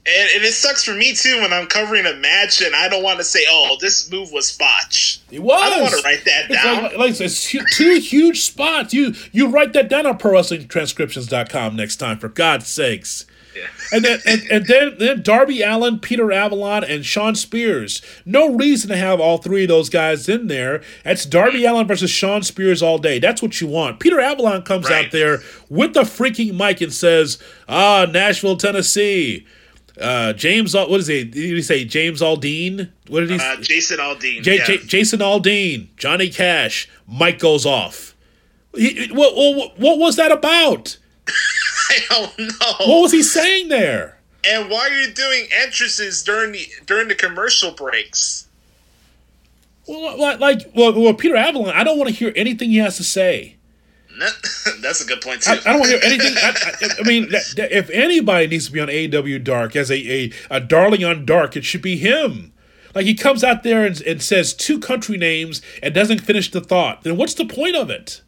And, and it sucks for me too when I'm covering a match and I don't want to say, "Oh, this move was botch." It was. I don't want to write that It's down. like, like it's two huge spots. You you write that down on ProWrestlingTranscriptions.com next time, for God's sakes. *laughs* And then and, and then then Darby Allin, Peter Avalon, and Shawn Spears. No reason to have all three of those guys in there. That's Darby Allin versus Sean Spears all day. That's what you want. Peter Avalon comes Right. out there with the freaking mic and says, "Ah, Nashville, Tennessee." Uh, James, what is he? Did he say James Aldean? What did he? uh, Jason Aldean. J- yeah. J- Jason Aldean, Johnny Cash, Mike goes off. He- what, what, what was that about? *laughs* I don't know. What was he saying there? and why are you doing entrances during the during the commercial breaks? Well, like, like well, well, Peter Avalon, I don't want to hear anything he has to say. *laughs* That's a good point too. I, I don't want to hear *laughs* anything. I, I, I mean, that, that- if anybody needs to be on AW Dark as a, a, a darling on Dark, it should be him. Like he comes out there and, and says two country names and doesn't finish the thought. Then what's the point of it?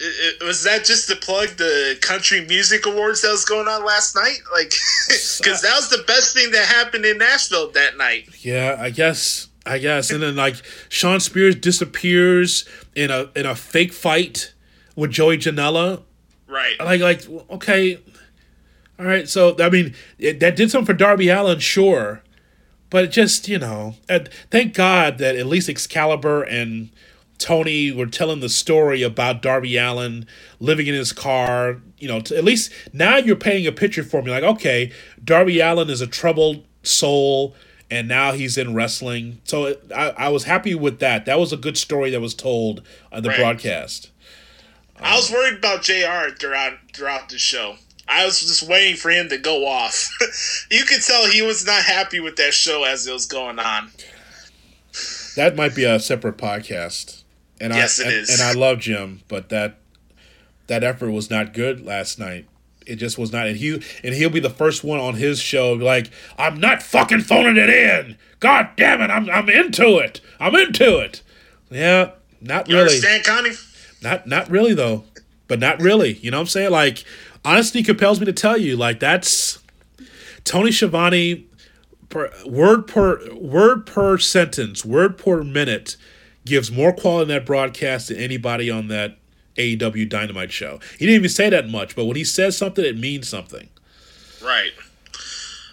I- I- was that just to plug the country music awards that was going on last night? Like, *laughs* because that was the best thing that happened in Nashville that night. Yeah, I guess. I guess. And then like Shawn Spears disappears in a in a fake fight with Joey Janela. Right. Like like okay, all right. So I mean it, that did something for Darby Allin, sure, but just you know, and thank God that at least Excalibur and Tony were telling the story about Darby Allin living in his car. You know, to, at least now you're painting a picture for me. Like, okay, Darby Allin is a troubled soul, and now he's in wrestling. So it, I, I was happy with that. That was a good story that was told on the Right. broadcast. I was worried about Jr. throughout throughout the show. I was just waiting for him to go off. *laughs* you could tell he was not happy with that show as it was going on. That might be a separate podcast. And Yes, I, it and, is. And I love Jim, but that that effort was not good last night. It just was not. And he and he'll be the first one on his show like, I'm not fucking phoning it in. God damn it, I'm I'm into it. I'm into it. Yeah, not You really. understand, Connie? Not not really though. But not really. You know what I'm saying? Like honesty compels me to tell you, like that's Tony Schiavone per word per word per sentence, word per minute gives more quality in that broadcast than anybody on that AEW Dynamite show. He didn't even say that much, but when he says something, it means something. Right.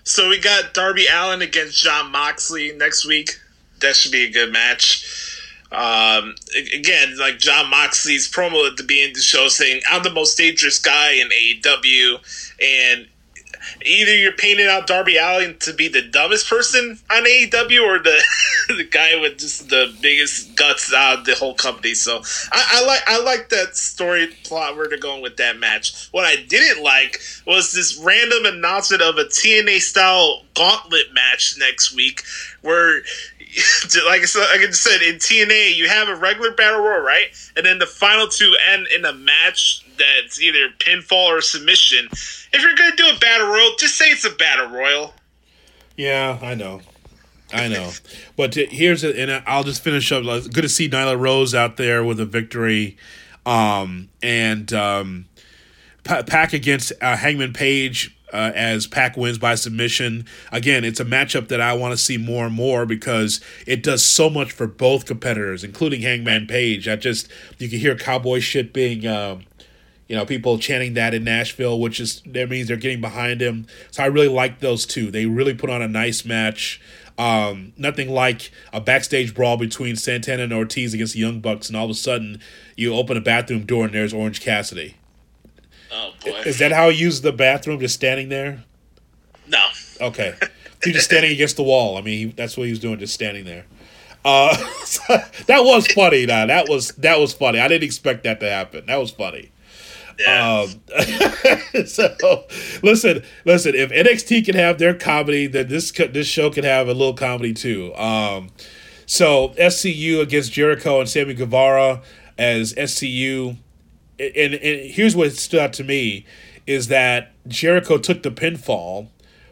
So we got Darby Allin against Jon Moxley next week. That should be a good match. Um, again, like Jon Moxley's promo at the beginning of the show saying, "I'm the most dangerous guy in AEW," and either you're painting out Darby Allin to be the dumbest person on AEW or the *laughs* the guy with just the biggest guts out of the whole company. So I, I like I like that story plot where they're going with that match. What I didn't like was this random announcement of a TNA style gauntlet match next week where *laughs* like I said, like I said in TNA, you have a regular battle royal, right? And then the final two end in a match that's either pinfall or submission. If you're gonna do a battle royal, just say it's a battle royal. Yeah, I know. I know. But here's a, and I'll just finish up. Good to see Nyla Rose out there with a victory. Um, and um, Pa- Pac against uh, Hangman Page uh, as Pac wins by submission. Again, it's a matchup that I want to see more and more because it does so much for both competitors, including Hangman Page. I just you can hear cowboy shit being. Um, you know, people chanting that in Nashville, which is that means they're getting behind him. So I really like those two. They really put on a nice match. Um, nothing like a backstage brawl between Santana and Ortiz against the Young Bucks, and all of a sudden you open a bathroom door and there's Orange Cassidy. Oh boy, Is that how he used the bathroom, just standing there? no. Okay, he just standing *laughs* against the wall. I mean, he, that's what he was doing, just standing there. Uh, *laughs* that was funny. Now that was that was funny. I didn't expect that to happen. That was funny. Yeah. Um, *laughs* so listen, listen. If NXT can have their comedy, then this this show can have a little comedy too. Um, so SCU against Jericho and Sammy Guevara as SCU, and, and here's what stood out to me is that Jericho took the pinfall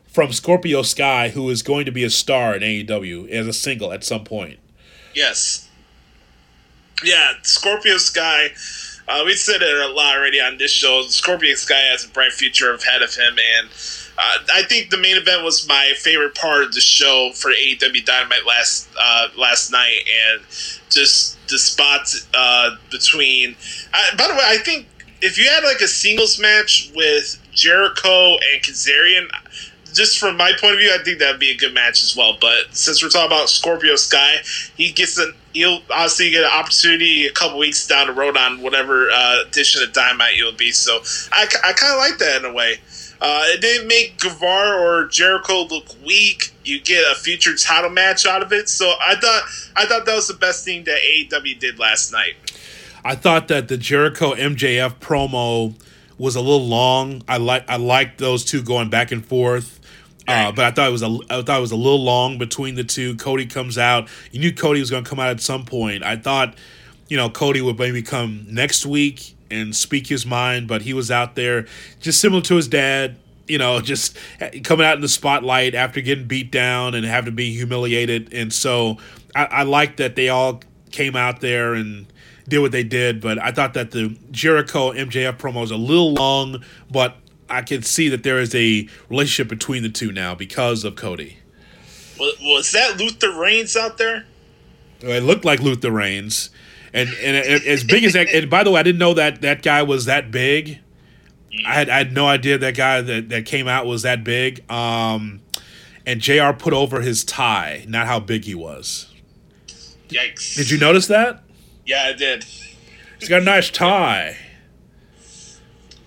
from Scorpio Sky, who is going to be a star in AEW as a single at some point. Yes. Yeah, Scorpio Sky. Uh, we said it a lot already on this show. Scorpio Sky has a bright future ahead of him, and uh, I think the main event was my favorite part of the show for AEW Dynamite last uh, last night, and just the spots uh, between. By the way, I think if you had like a singles match with Jericho and Kazarian, just from my point of view, I think that'd be a good match as well. But since we're talking about Scorpio Sky, he gets an he'll obviously get an opportunity a couple weeks down the road on whatever uh, edition of Dynamite it'll be. So I, I kind of like that in a way. Uh, it didn't make Guevara or Jericho look weak. You get a future title match out of it. So I thought I thought that was the best thing that AEW did last night. I thought that the Jericho MJF promo was a little long. I like I liked those two going back and forth. Uh, but I thought it was a I thought it was a little long between the two. Cody comes out. You knew Cody was going to come out at some point. I thought, you know, Cody would maybe come next week and speak his mind, but he was out there just similar to his dad. You know, *laughs* just coming out in the spotlight after getting beat down and having to be humiliated. And so I, I like that they all came out there and did what they did. But I thought that the Jericho MJF promo was a little long, but I can see that there is a relationship between the two now because of Cody. Was, was that Luther Reigns out there? It looked like Luther Reigns, and and as big as that. And by the way, I didn't know that that guy was that big. I had I had no idea that guy that that came out was that big. Um, and Jr. put over his tie, not how big he was. Yikes! Did you notice that? Yeah, I did. He's got a nice *laughs* tie.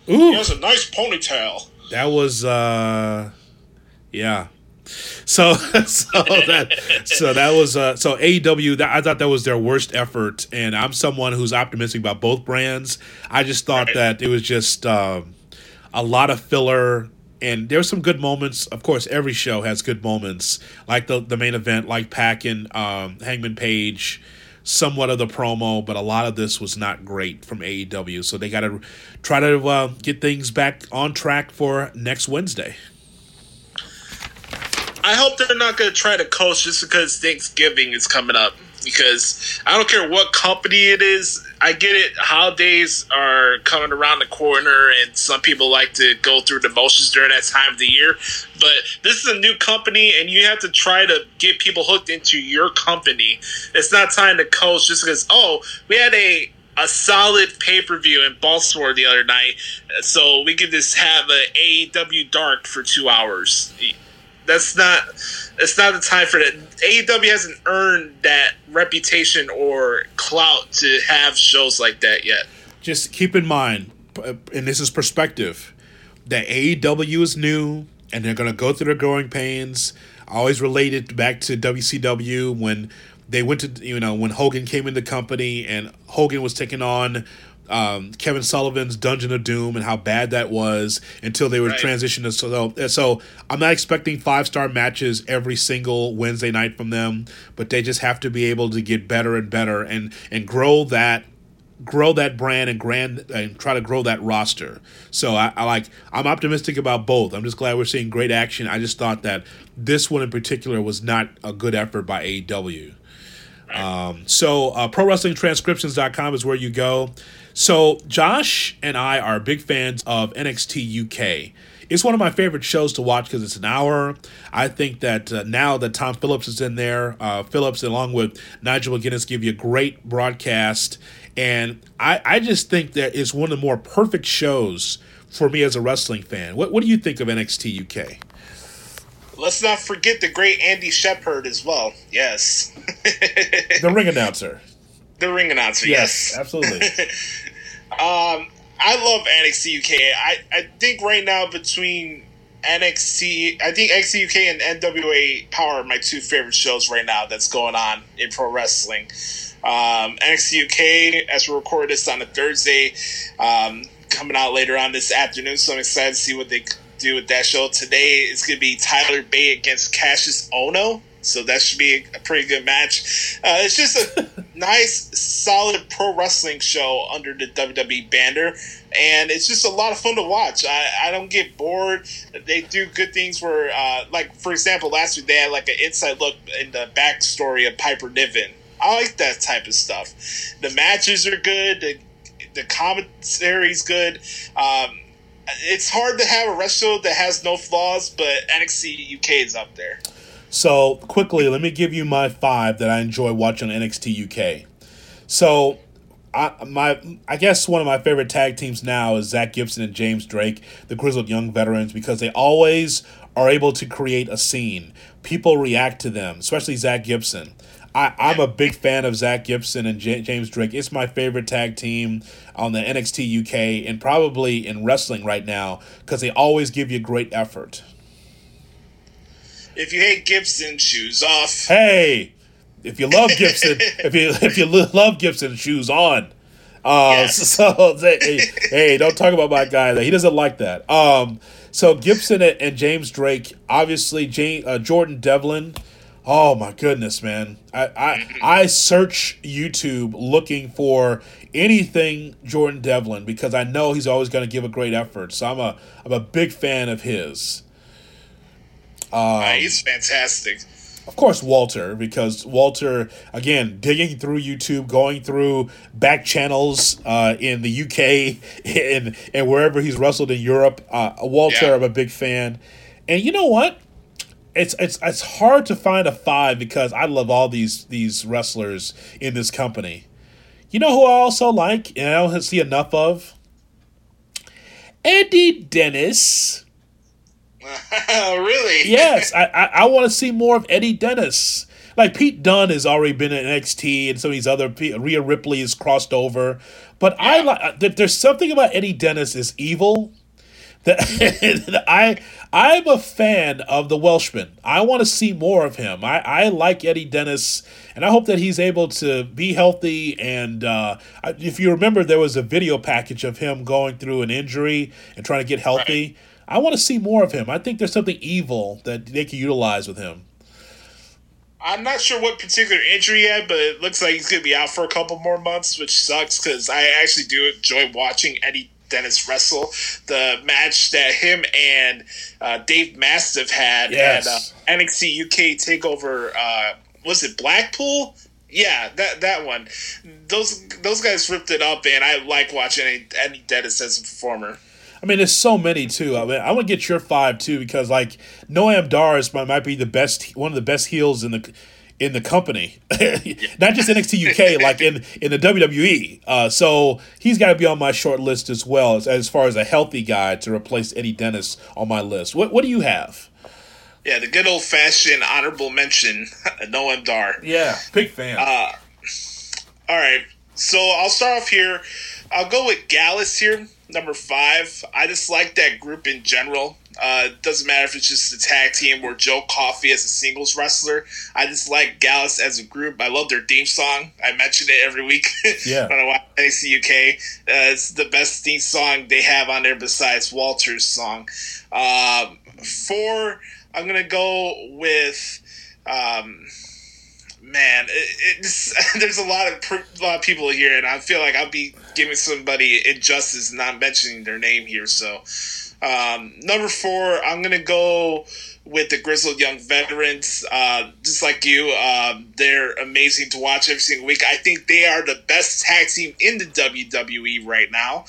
Ooh, He has a nice ponytail. that was uh, yeah. So *laughs* so that so that was uh so AEW that I thought that was their worst effort and I'm someone who's optimistic about both brands. I just thought Right. that it was just um a lot of filler and there were some good moments. Of course, every show has good moments, like the the main event, like Pac and um, Hangman Page, somewhat of the promo, but a lot of this was not great from AEW. So they got to try to uh, get things back on track for next Wednesday. I hope they're not going to try to coast just because Thanksgiving is coming up. Because I don't care what company it is, I get it. Holidays are coming around the corner, and some people like to go through the motions during that time of the year. But this is a new company, and you have to try to get people hooked into your company. It's not time to coast just because, oh, we had a a solid pay per view in Baltimore the other night, so we could just have a AEW Dark for two hours. That's not. It's not the time for that. AEW hasn't earned that reputation or clout to have shows like that yet. Just keep in mind, uh, and this is perspective, that AEW is new and they're to go through their growing pains. I always related back to WCW when they went to, you know, when Hogan came in the company and Hogan was taking on um, Kevin Sullivan's Dungeon of Doom and how bad that was until they were Right. transitioned to so so I'm not expecting five star matches every single Wednesday night from them, but they just have to be able to get better and better and and grow that grow that brand and grand and try to grow that roster. So I, I like I'm optimistic about both. I'm just glad we're seeing great action. I just thought that this one in particular was not a good effort by AEW. Um, so uh, ProWrestlingTranscriptions.com is where you go. So Josh and I are big fans of NXT UK. It's one of my favorite shows to watch because it's an hour. I think that uh, now that Tom Phillips is in there, uh, Phillips along with Nigel McGuinness give you a great broadcast. And I, I just think that it's one of the more perfect shows for me as a wrestling fan. What, what do you think of NXT UK? Let's not forget the great Andy Shepard as well. Yes, *laughs* The ring announcer. the ring announcer. Yes, absolutely. *laughs* Um, I love NXT UK. I, I think right now between NXT, I think NXT UK and NWA Power are my two favorite shows right now that's going on in pro wrestling. Um, NXT UK, as we record this on a Thursday, um, coming out later on this afternoon, so I'm excited to see what they do with that show. Today it's going to be Tyler Bate against Kassius Ohno. So that should be a pretty good match. Uh, it's just a *laughs* nice, solid pro wrestling show under the WWE banner, and it's just a lot of fun to watch. I, I don't get bored. They do good things where, uh, like for example, last week they had like an inside look in the backstory of Piper Niven. I like that type of stuff. The matches are good. The, the commentary's good. Um, it's hard to have a wrestler that has no flaws, but NXT UK is up there. So quickly, let me give you my five that I enjoy watching on NXT UK. So, I my I guess one of my favorite tag teams now is Zack Gibson and James Drake, the grizzled young veterans, because they always are able to create a scene. People react to them, especially Zack Gibson. I, I'm a big fan of Zack Gibson and J- James Drake. It's my favorite tag team on the NXT UK and probably in wrestling right now because they always give you great effort. If you hate Gibson, shoes off. hey, if you love Gibson, if you if you love Gibson, shoes on. Uh, Yes. *laughs* So hey, hey, don't talk about my guy. That He doesn't like that. Um, so Gibson and, and James Drake, obviously, Jane, uh, Jordan Devlin. Oh my goodness, man! I, I I search YouTube looking for anything Jordan Devlin because I know he's always going to give a great effort. So I'm a I'm a big fan of his. Uh, he's fantastic. of course Walter because Walter again digging through YouTube, going through back channels uh, in the UK *laughs* and and wherever he's wrestled in Europe. Uh, Walter, Yeah. I'm a big fan, and you know what? It's it's it's hard to find a five because I love all these these wrestlers in this company. You know who I also like and I don't see enough of? Eddie Dennis. *laughs* really? Yes, I I, I want to see more of Eddie Dennis. like Pete Dunne has already been in NXT, and some of these other Rhea Ripley has crossed over. But yeah. I like there's something about Eddie Dennis is evil *laughs* that I I'm a fan of the Welshman. I want to see more of him. I, I like Eddie Dennis, and I hope that he's able to be healthy. And uh, if you remember, there was a video package of him going through an injury and trying to get healthy. Right. I want to see more of him. I think there's something evil that they can utilize with him. I'm not sure what particular injury he had, but it looks like he's going to be out for a couple more months, which sucks because I actually do enjoy watching Eddie Dennis wrestle. The match that him and uh, Dave Mastiff had yes. at uh, NXT UK Takeover. Uh, was it Blackpool? Yeah, that that one. Those those guys ripped it up, and I like watching Eddie, Eddie Dennis as a performer. I mean, there's so many too. I mean, I want to get your five too because like Noam Dar might, might be the best, one of the best heels in the in the company, *laughs* not just NXT UK, like in in the WWE. Uh, so he's got to be on my short list as well as, as far as a healthy guy to replace Eddie Dennis on my list. What what do you have? Yeah, the good old fashioned honorable mention, *laughs* Noam Dar. Yeah, big fan. Uh, all right, so I'll start off here. I'll go with Gallus here, number five. I just like that group in general. Uh, doesn't matter if it's just a tag team or Joe Coffey as a singles wrestler. I just like Gallus as a group. I love their theme song. I mention it every week *laughs* yeah. when I watch NXT UK. Uh, it's the best theme song they have on there besides Walter's song. Um, four, I'm gonna go with. Um, man, it, *laughs* there's a lot of a lot of people here, and I feel like I'll be giving somebody injustice not mentioning their name here. So, um, number four, I'm gonna go with the grizzled young veterans. Uh, just like you, uh, they're amazing to watch every single week. I think they are the best tag team in the WWE right now,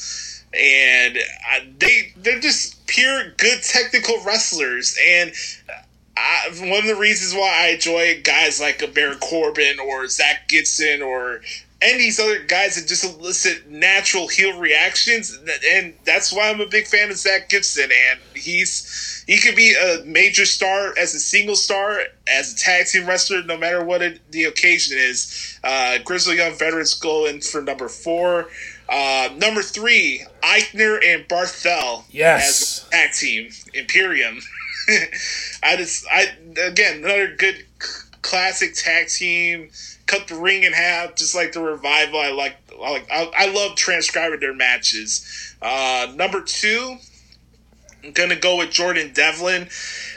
and uh, they they're just pure good technical wrestlers and. I, one of the reasons why I enjoy guys like a Baron Corbin or Zack Gibson or and these other guys that just elicit natural heel reactions, and that's why I'm a big fan of Zack Gibson. And he's he could be a major star as a single star, as a tag team wrestler, no matter what it, the occasion is. Uh, Grizzly Young Veterans go in for number four. Uh, number three, Aichner and Barthel yes. as tag team Imperium. *laughs* I just I again another good classic tag team cut the ring in half, just like the revival. I like, I like, I, I love transcribing their matches. Uh, number two, I'm gonna go with Jordan Devlin.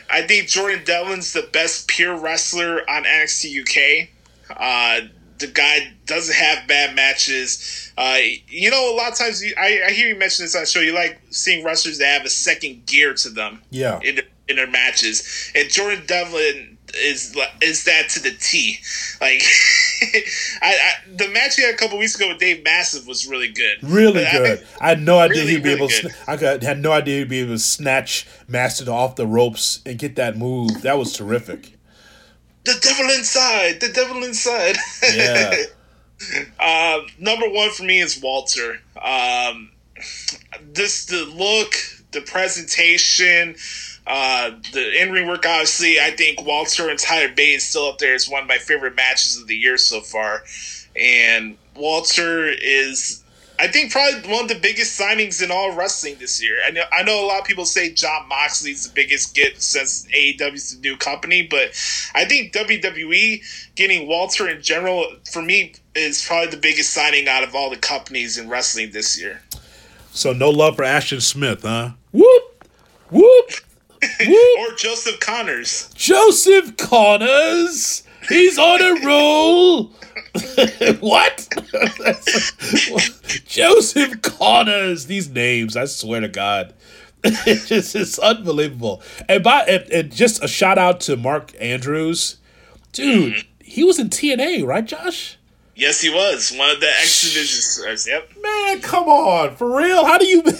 I think Jordan Devlin's the best pure wrestler on NXT UK. Uh, the guy doesn't have bad matches. Uh, you know, a lot of times you, I, I, hear you mention this on the show. You like seeing wrestlers that have a second gear to them. Yeah. In, in their matches, and Jordan Devlin is is that to the T. Like, *laughs* I, I, the match we had a couple weeks ago with Dave Mastiff was really good. Really but good. I, I, had no idea really, he'd be really able. To, I had no idea he'd be able to snatch Mastiff off the ropes and get that move. That was terrific. The devil inside. The devil inside. Yeah. uh, *laughs* number one for me is Walter. Um, this the look, the presentation. Uh, the in ring work, obviously, I think Walter and Tyler Bate is still up there It's one of my favorite matches of the year so far. And Walter is, I think, probably one of the biggest signings in all wrestling this year. I know, I know a lot of people say Jon Moxley's the biggest get since AEW's the new company, but I think WWE getting Walter in general, for me, is probably the biggest signing out of all the companies in wrestling this year. So no love for Ashton Smith, huh? Whoop! Whoop! Or Joseph Connors. Joseph Connors. He's on a roll. *laughs* what? *laughs* Joseph Connors. These names, I swear to God. it's just it's unbelievable. And by and, and just a shout out to Mark Andrews. Dude, he was in TNA, right, Josh? Yes, he was one of the X Division stars. Yep. Man, come on, for real? How do you *laughs*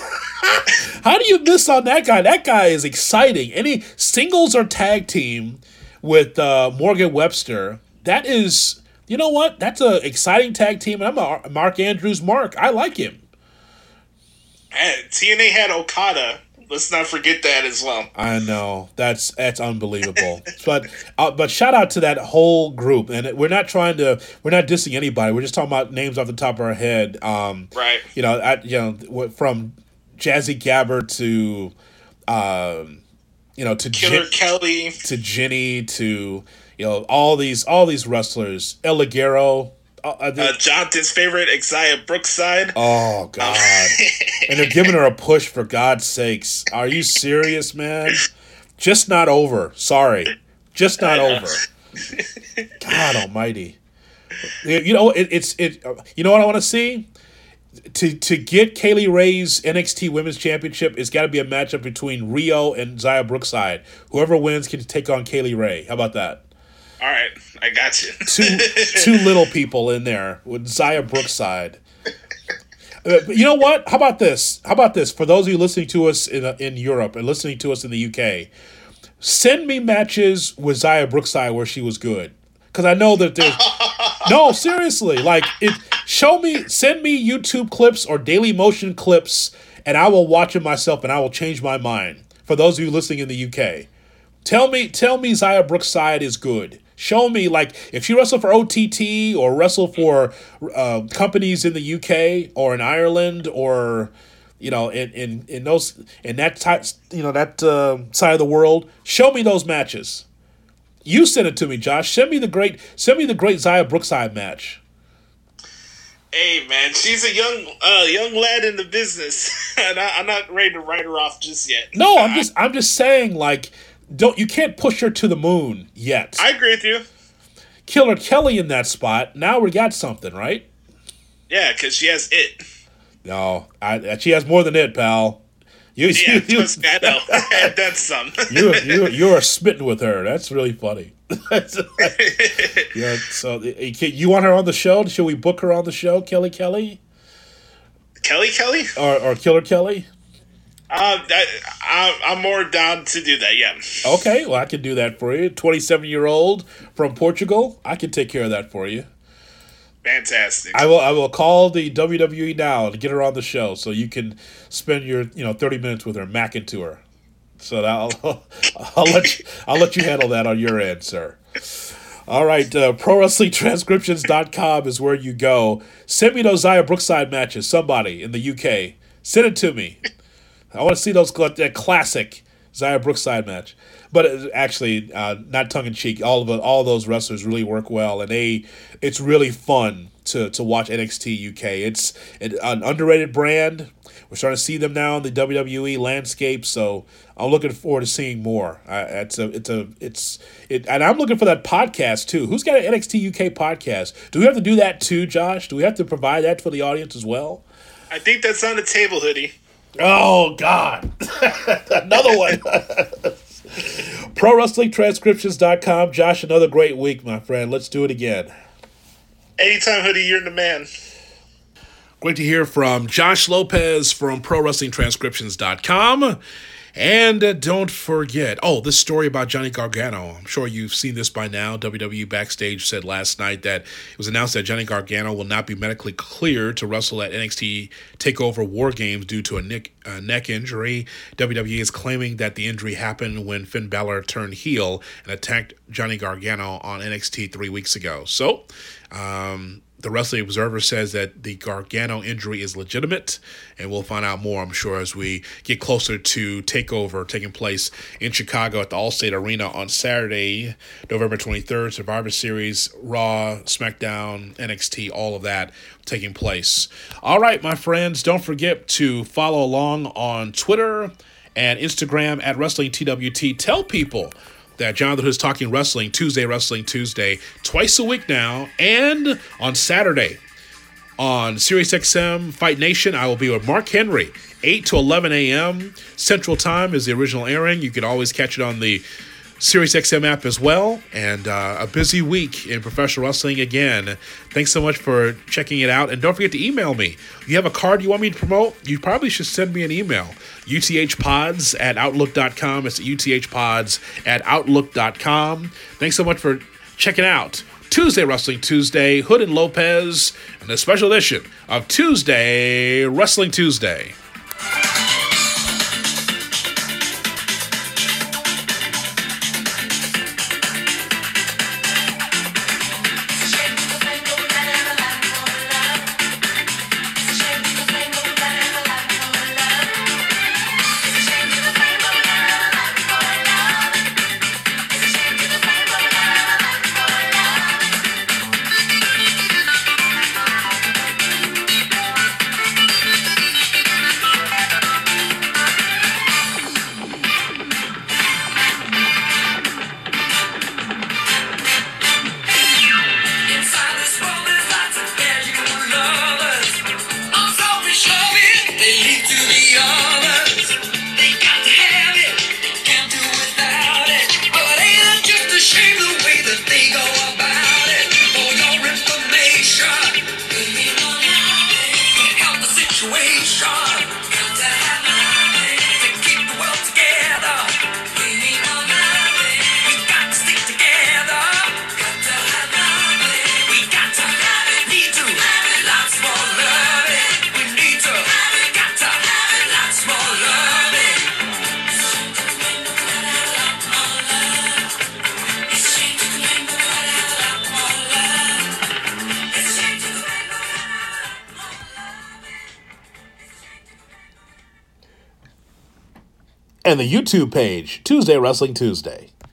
how do you miss on that guy? That guy is exciting. Any singles or tag team with uh, Morgan Webster, that is, you know what? That's an exciting tag team. And I'm a Mark Andrews Mark. I like him. And TNA had Okada let's not forget that as well. I know that's that's unbelievable. *laughs* but uh, but shout out to that whole group, and we're not trying to we're not dissing anybody. We're just talking about names off the top of our head. Um, right. You know, at, you know, from Jazzy Gabert to, um, you know, to Killer Kelly to Jinny to you know all these all these wrestlers. El Ligero. Uh, uh, Jonathan's favorite, Xia Brookside. Oh God! *laughs* and they're giving her a push for God's sakes. Are you serious, man? Just not over. Sorry, just not over. God Almighty! You know it, it's it. You know what I want to see? To to get Kay Lee Ray's NXT Women's Championship, it's got to be a matchup between Riho and Xia Brookside. Whoever wins can take on Kay Lee Ray. How about that? All right, I got you. two *laughs* two little people in there with Xia Brookside. Uh, you know what? How about this? How about this? For those of you listening to us in uh, in Europe and listening to us in the UK, send me matches with Xia Brookside where she was good, because I know that there's. *laughs* no, seriously, like it. Show me, send me YouTube clips or Daily Motion clips, and I will watch it myself, and I will change my mind. For those of you listening in the UK, tell me, tell me Xia Brookside is good. Show me like if you wrestle for OTT or wrestle for uh, companies in the UK or in Ireland or you know in in, in those in that type you know that uh, side of the world. Show me those matches. You send it to me, Josh. Send me the great send me the great Xia Brookside match. Hey man, she's a young uh, young lad in the business, *laughs* and I, am not ready to write her off just yet. No, I'm just I'm just saying like don't you can't push her to the moon yet. I agree with you. Killer Kelly in that spot. Now we got something, right? Yeah, because she has it. No, I, uh, she has more than it, pal. You, yeah, you, you, I know. then some. *laughs* you, you, you are smitten with her. That's really funny. *laughs* yeah. So uh, uh, you want her on the show? Should we book her on the show, Kelly Kelly? Kelly Kelly? Or, or Killer Kelly? Uh, I, I'm more down to do that. Yeah. Okay, well, I can do that for you. Twenty-seven year old from Portugal. I can take care of that for you. Fantastic. I will. I will call the WWE now to get her on the show, so you can spend your you know thirty minutes with her, macking to her. So I'll *laughs* I'll let you I'll let you handle that on your end, sir. All right, uh, ProWrestlingTranscriptions.com is where you go. Send me those Xia Brookside matches. Somebody in the UK, send it to me. I want to see those that classic Xia Brookside match. But uh, actually, uh, not tongue in cheek. All of all those wrestlers really work well, and they it's really fun to to watch NXT UK. It's an underrated brand. We're starting to see them now in the WWE landscape, so I'm looking forward to seeing more. Uh, it's a, it's a, it's it, and I'm looking for that podcast too. Who's got an NXT UK podcast? Do we have to do that too, Josh? Do we have to provide that for the audience as well? I think that's on the table, hoodie. Oh God, *laughs* another one. *laughs* Pro ProWrestlingTranscriptions.com. Josh, another great week, my friend. Let's do it again. Anytime, hoodie, you're the man. Great to hear from Josh Lopez from Pro Wrestling ProWrestlingTranscriptions.com. And uh, don't forget, oh, this story about Johnny Gargano. I'm sure you've seen this by now. WWE Backstage said last night that it was announced that Johnny Gargano will not be medically cleared to wrestle at NXT TakeOver War Games due to a neck, neck injury. WWE is claiming that the injury happened when Finn Balor turned heel and attacked Johnny Gargano on NXT three weeks ago. So, um, the Wrestling Observer says that the Gargano injury is legitimate, and we'll find out more, I'm sure, as we get closer to TakeOver taking place in Chicago at the Allstate Arena on Saturday, November 23rd. Survivor Series, Raw, SmackDown, NXT, all of that taking place. All right, my friends, don't forget to follow along on Twitter and Instagram at Wrestling TWT. Tell people that Jonathan is talking wrestling Tuesday, Wrestling Tuesday, twice a week now, and on Saturday on SiriusXM Fight Nation, I will be with Mark Henry, 8 to 11 a.m. Central Time is the original airing. You can always catch it on the SiriusXM app as well, and uh, a busy week in professional wrestling again. Thanks so much for checking it out, and don't forget to email me. You have a card you want me to promote, you probably should send me an email. UTHpods at Outlook.com. It's UTHpods at Outlook.com. Thanks so much for checking out Tuesday Wrestling Tuesday, Hood and Lopez, and a special edition of Tuesday Wrestling Tuesday. YouTube page, Tuesday Wrestling Tuesday.